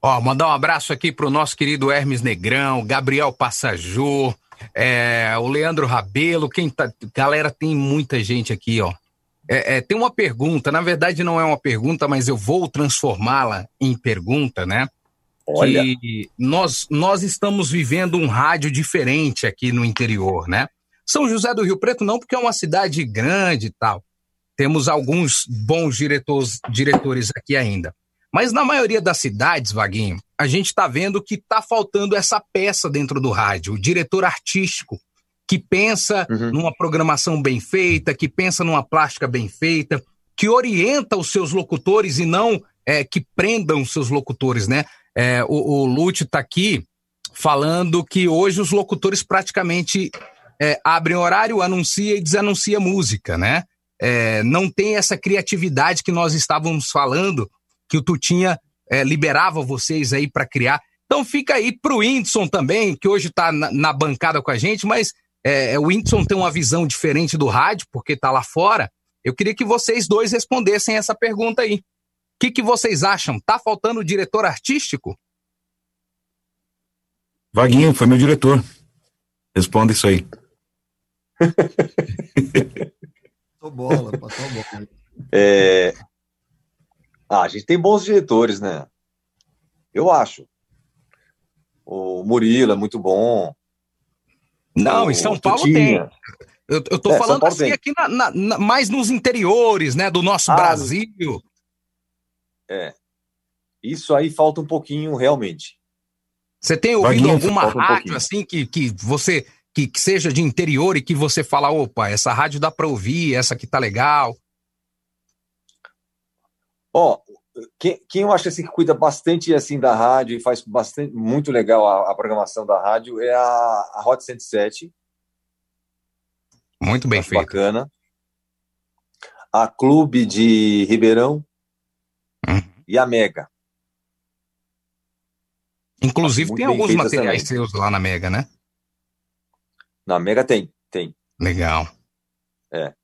Ó, mandar um abraço aqui pro nosso querido Hermes Negrão, Gabriel Passajô, é, o Leandro Rabelo, quem tá. Galera, tem muita gente aqui, ó. É, é, tem uma pergunta, na verdade não é uma pergunta, mas eu vou transformá-la em pergunta, né? Olha. Que nós, nós estamos vivendo um rádio diferente aqui no interior, né? São José do Rio Preto não, porque é uma cidade grande e tal. Temos alguns bons diretores, diretores aqui ainda. Mas na maioria das cidades, Vaguinho, a gente está vendo que está faltando essa peça dentro do rádio, o diretor artístico, que pensa numa programação bem feita, que pensa numa plástica bem feita, que orienta os seus locutores e não é, que prendam os seus locutores, né? É, o, o Lute está aqui falando que hoje os locutores praticamente é, abrem horário, anuncia e desanuncia música, né? É, não tem essa criatividade que nós estávamos falando, que o Tutinha é, liberava vocês aí para criar. Então fica aí pro Whindersson também, que hoje está na, na bancada com a gente, mas é, o Whindersson tem uma visão diferente do rádio, porque está lá fora. Eu queria que vocês dois respondessem essa pergunta aí. O que, que vocês acham? Tá faltando diretor artístico? Vaguinho, foi meu diretor. Responda isso aí. Passou bola, passou bola. É... Ah, a gente tem bons diretores, né? Eu acho. O Murilo é muito bom. Não, em São Paulo Tutinha. tem. Eu, eu tô É, falando Paulo assim tem. aqui na- na- na- mais nos interiores, né, do nosso Ah, Brasil. É. Isso aí falta um pouquinho, realmente. Você tem ouvido Vaguinho, alguma um rádio pouquinho. assim que, que você que, que seja de interior e que você fala, opa, essa rádio dá pra ouvir, essa aqui tá legal. Ó, quem, quem eu acho assim que cuida bastante assim da rádio e faz bastante muito legal a, a programação da rádio é a, a Hot 107. Muito bem acho feito. Bacana. A Clube de Ribeirão Hum. e a Mega. Inclusive tem alguns materiais também. seus lá na Mega, né? Na Mega tem, tem. Legal. É.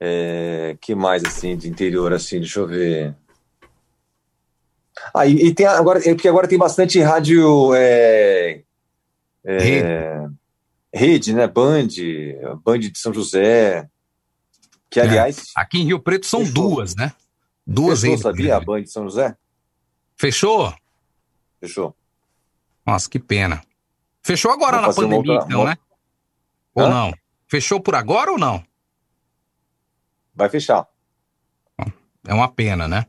É, que mais assim de interior assim, deixa eu ver. Ah, e, e tem agora, é porque agora tem bastante rádio é, é, rede. né? Band, Band de São José. Que aliás, É. Aqui em Rio Preto são duas, né? Duas fechou, redes. sabia? A Band de São José? Fechou? Fechou. Nossa, que pena. Fechou agora Vou na pandemia, outra- então, uma- né? Ou Hã? não? Fechou por agora ou não? Vai fechar. É uma pena, né?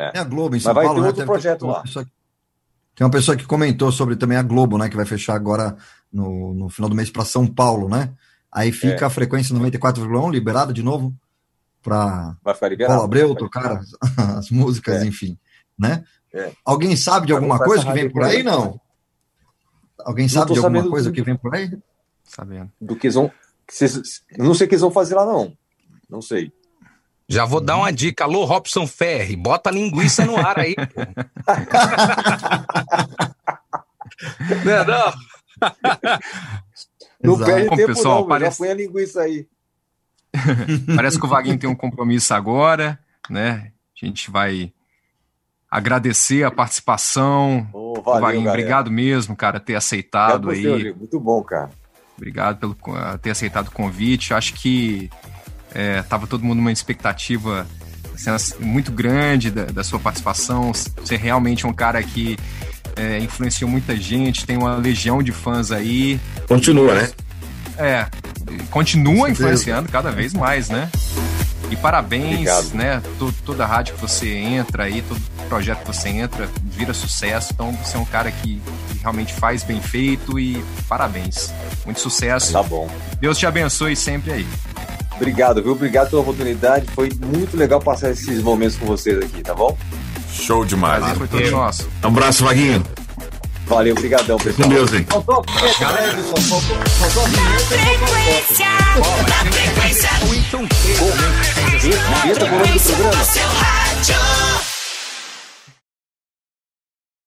É. É a Globo em Mas São vai Paulo, ter né? outro projeto tem uma lá. pessoa que- Tem uma pessoa que comentou sobre também a Globo, né? Que vai fechar agora no, no final do mês para São Paulo, né? Aí fica É. a frequência 94,1 liberada de novo para Vai. Paulo Abreu Vai tocar as, as músicas, É. enfim, né? É. Alguém sabe de Vai alguma coisa que vem por aí, não? Alguém Não sabe de alguma coisa do- que vem por aí? Sabendo. Do que vão. não sei o que eles vão fazer lá, não. Não sei. Já vou dar uma dica. Alô, Robson Ferri, bota a linguiça no ar aí. não, é não? Não Exato. perde Bom, tempo, pessoal, não. parece- Já põe a linguiça aí. Parece que o Vaguinho tem um compromisso agora, né? A gente vai agradecer a participação. Ô, valeu, Vaguinho, galera. obrigado mesmo, cara, ter aceitado você, aí. Muito bom, cara. Obrigado por ter aceitado o convite. Acho que é, tava todo mundo numa expectativa assim, muito grande da, da sua participação. Você realmente é um cara que é, influenciou muita gente, tem uma legião de fãs aí. Continua, né? É, continua influenciando cada vez mais, né? E parabéns, Obrigado. né? to- toda a rádio que você entra aí, todo- projeto que você entra vira sucesso. Então você é um cara que, que realmente faz bem feito e parabéns. Muito sucesso. Tá bom. Deus te abençoe sempre aí. Obrigado, viu? Obrigado pela oportunidade. Foi muito legal passar esses momentos com vocês aqui, tá bom? Show demais. Prazer foi todo nosso. Um abraço, Vaguinho. Valeu, obrigadão, pessoal. Com Deus, hein? Faltou né, pessoal? Faltou, faltou a vinheta e faltou a foto. Vinheta com o nome do programa. Seu rádio.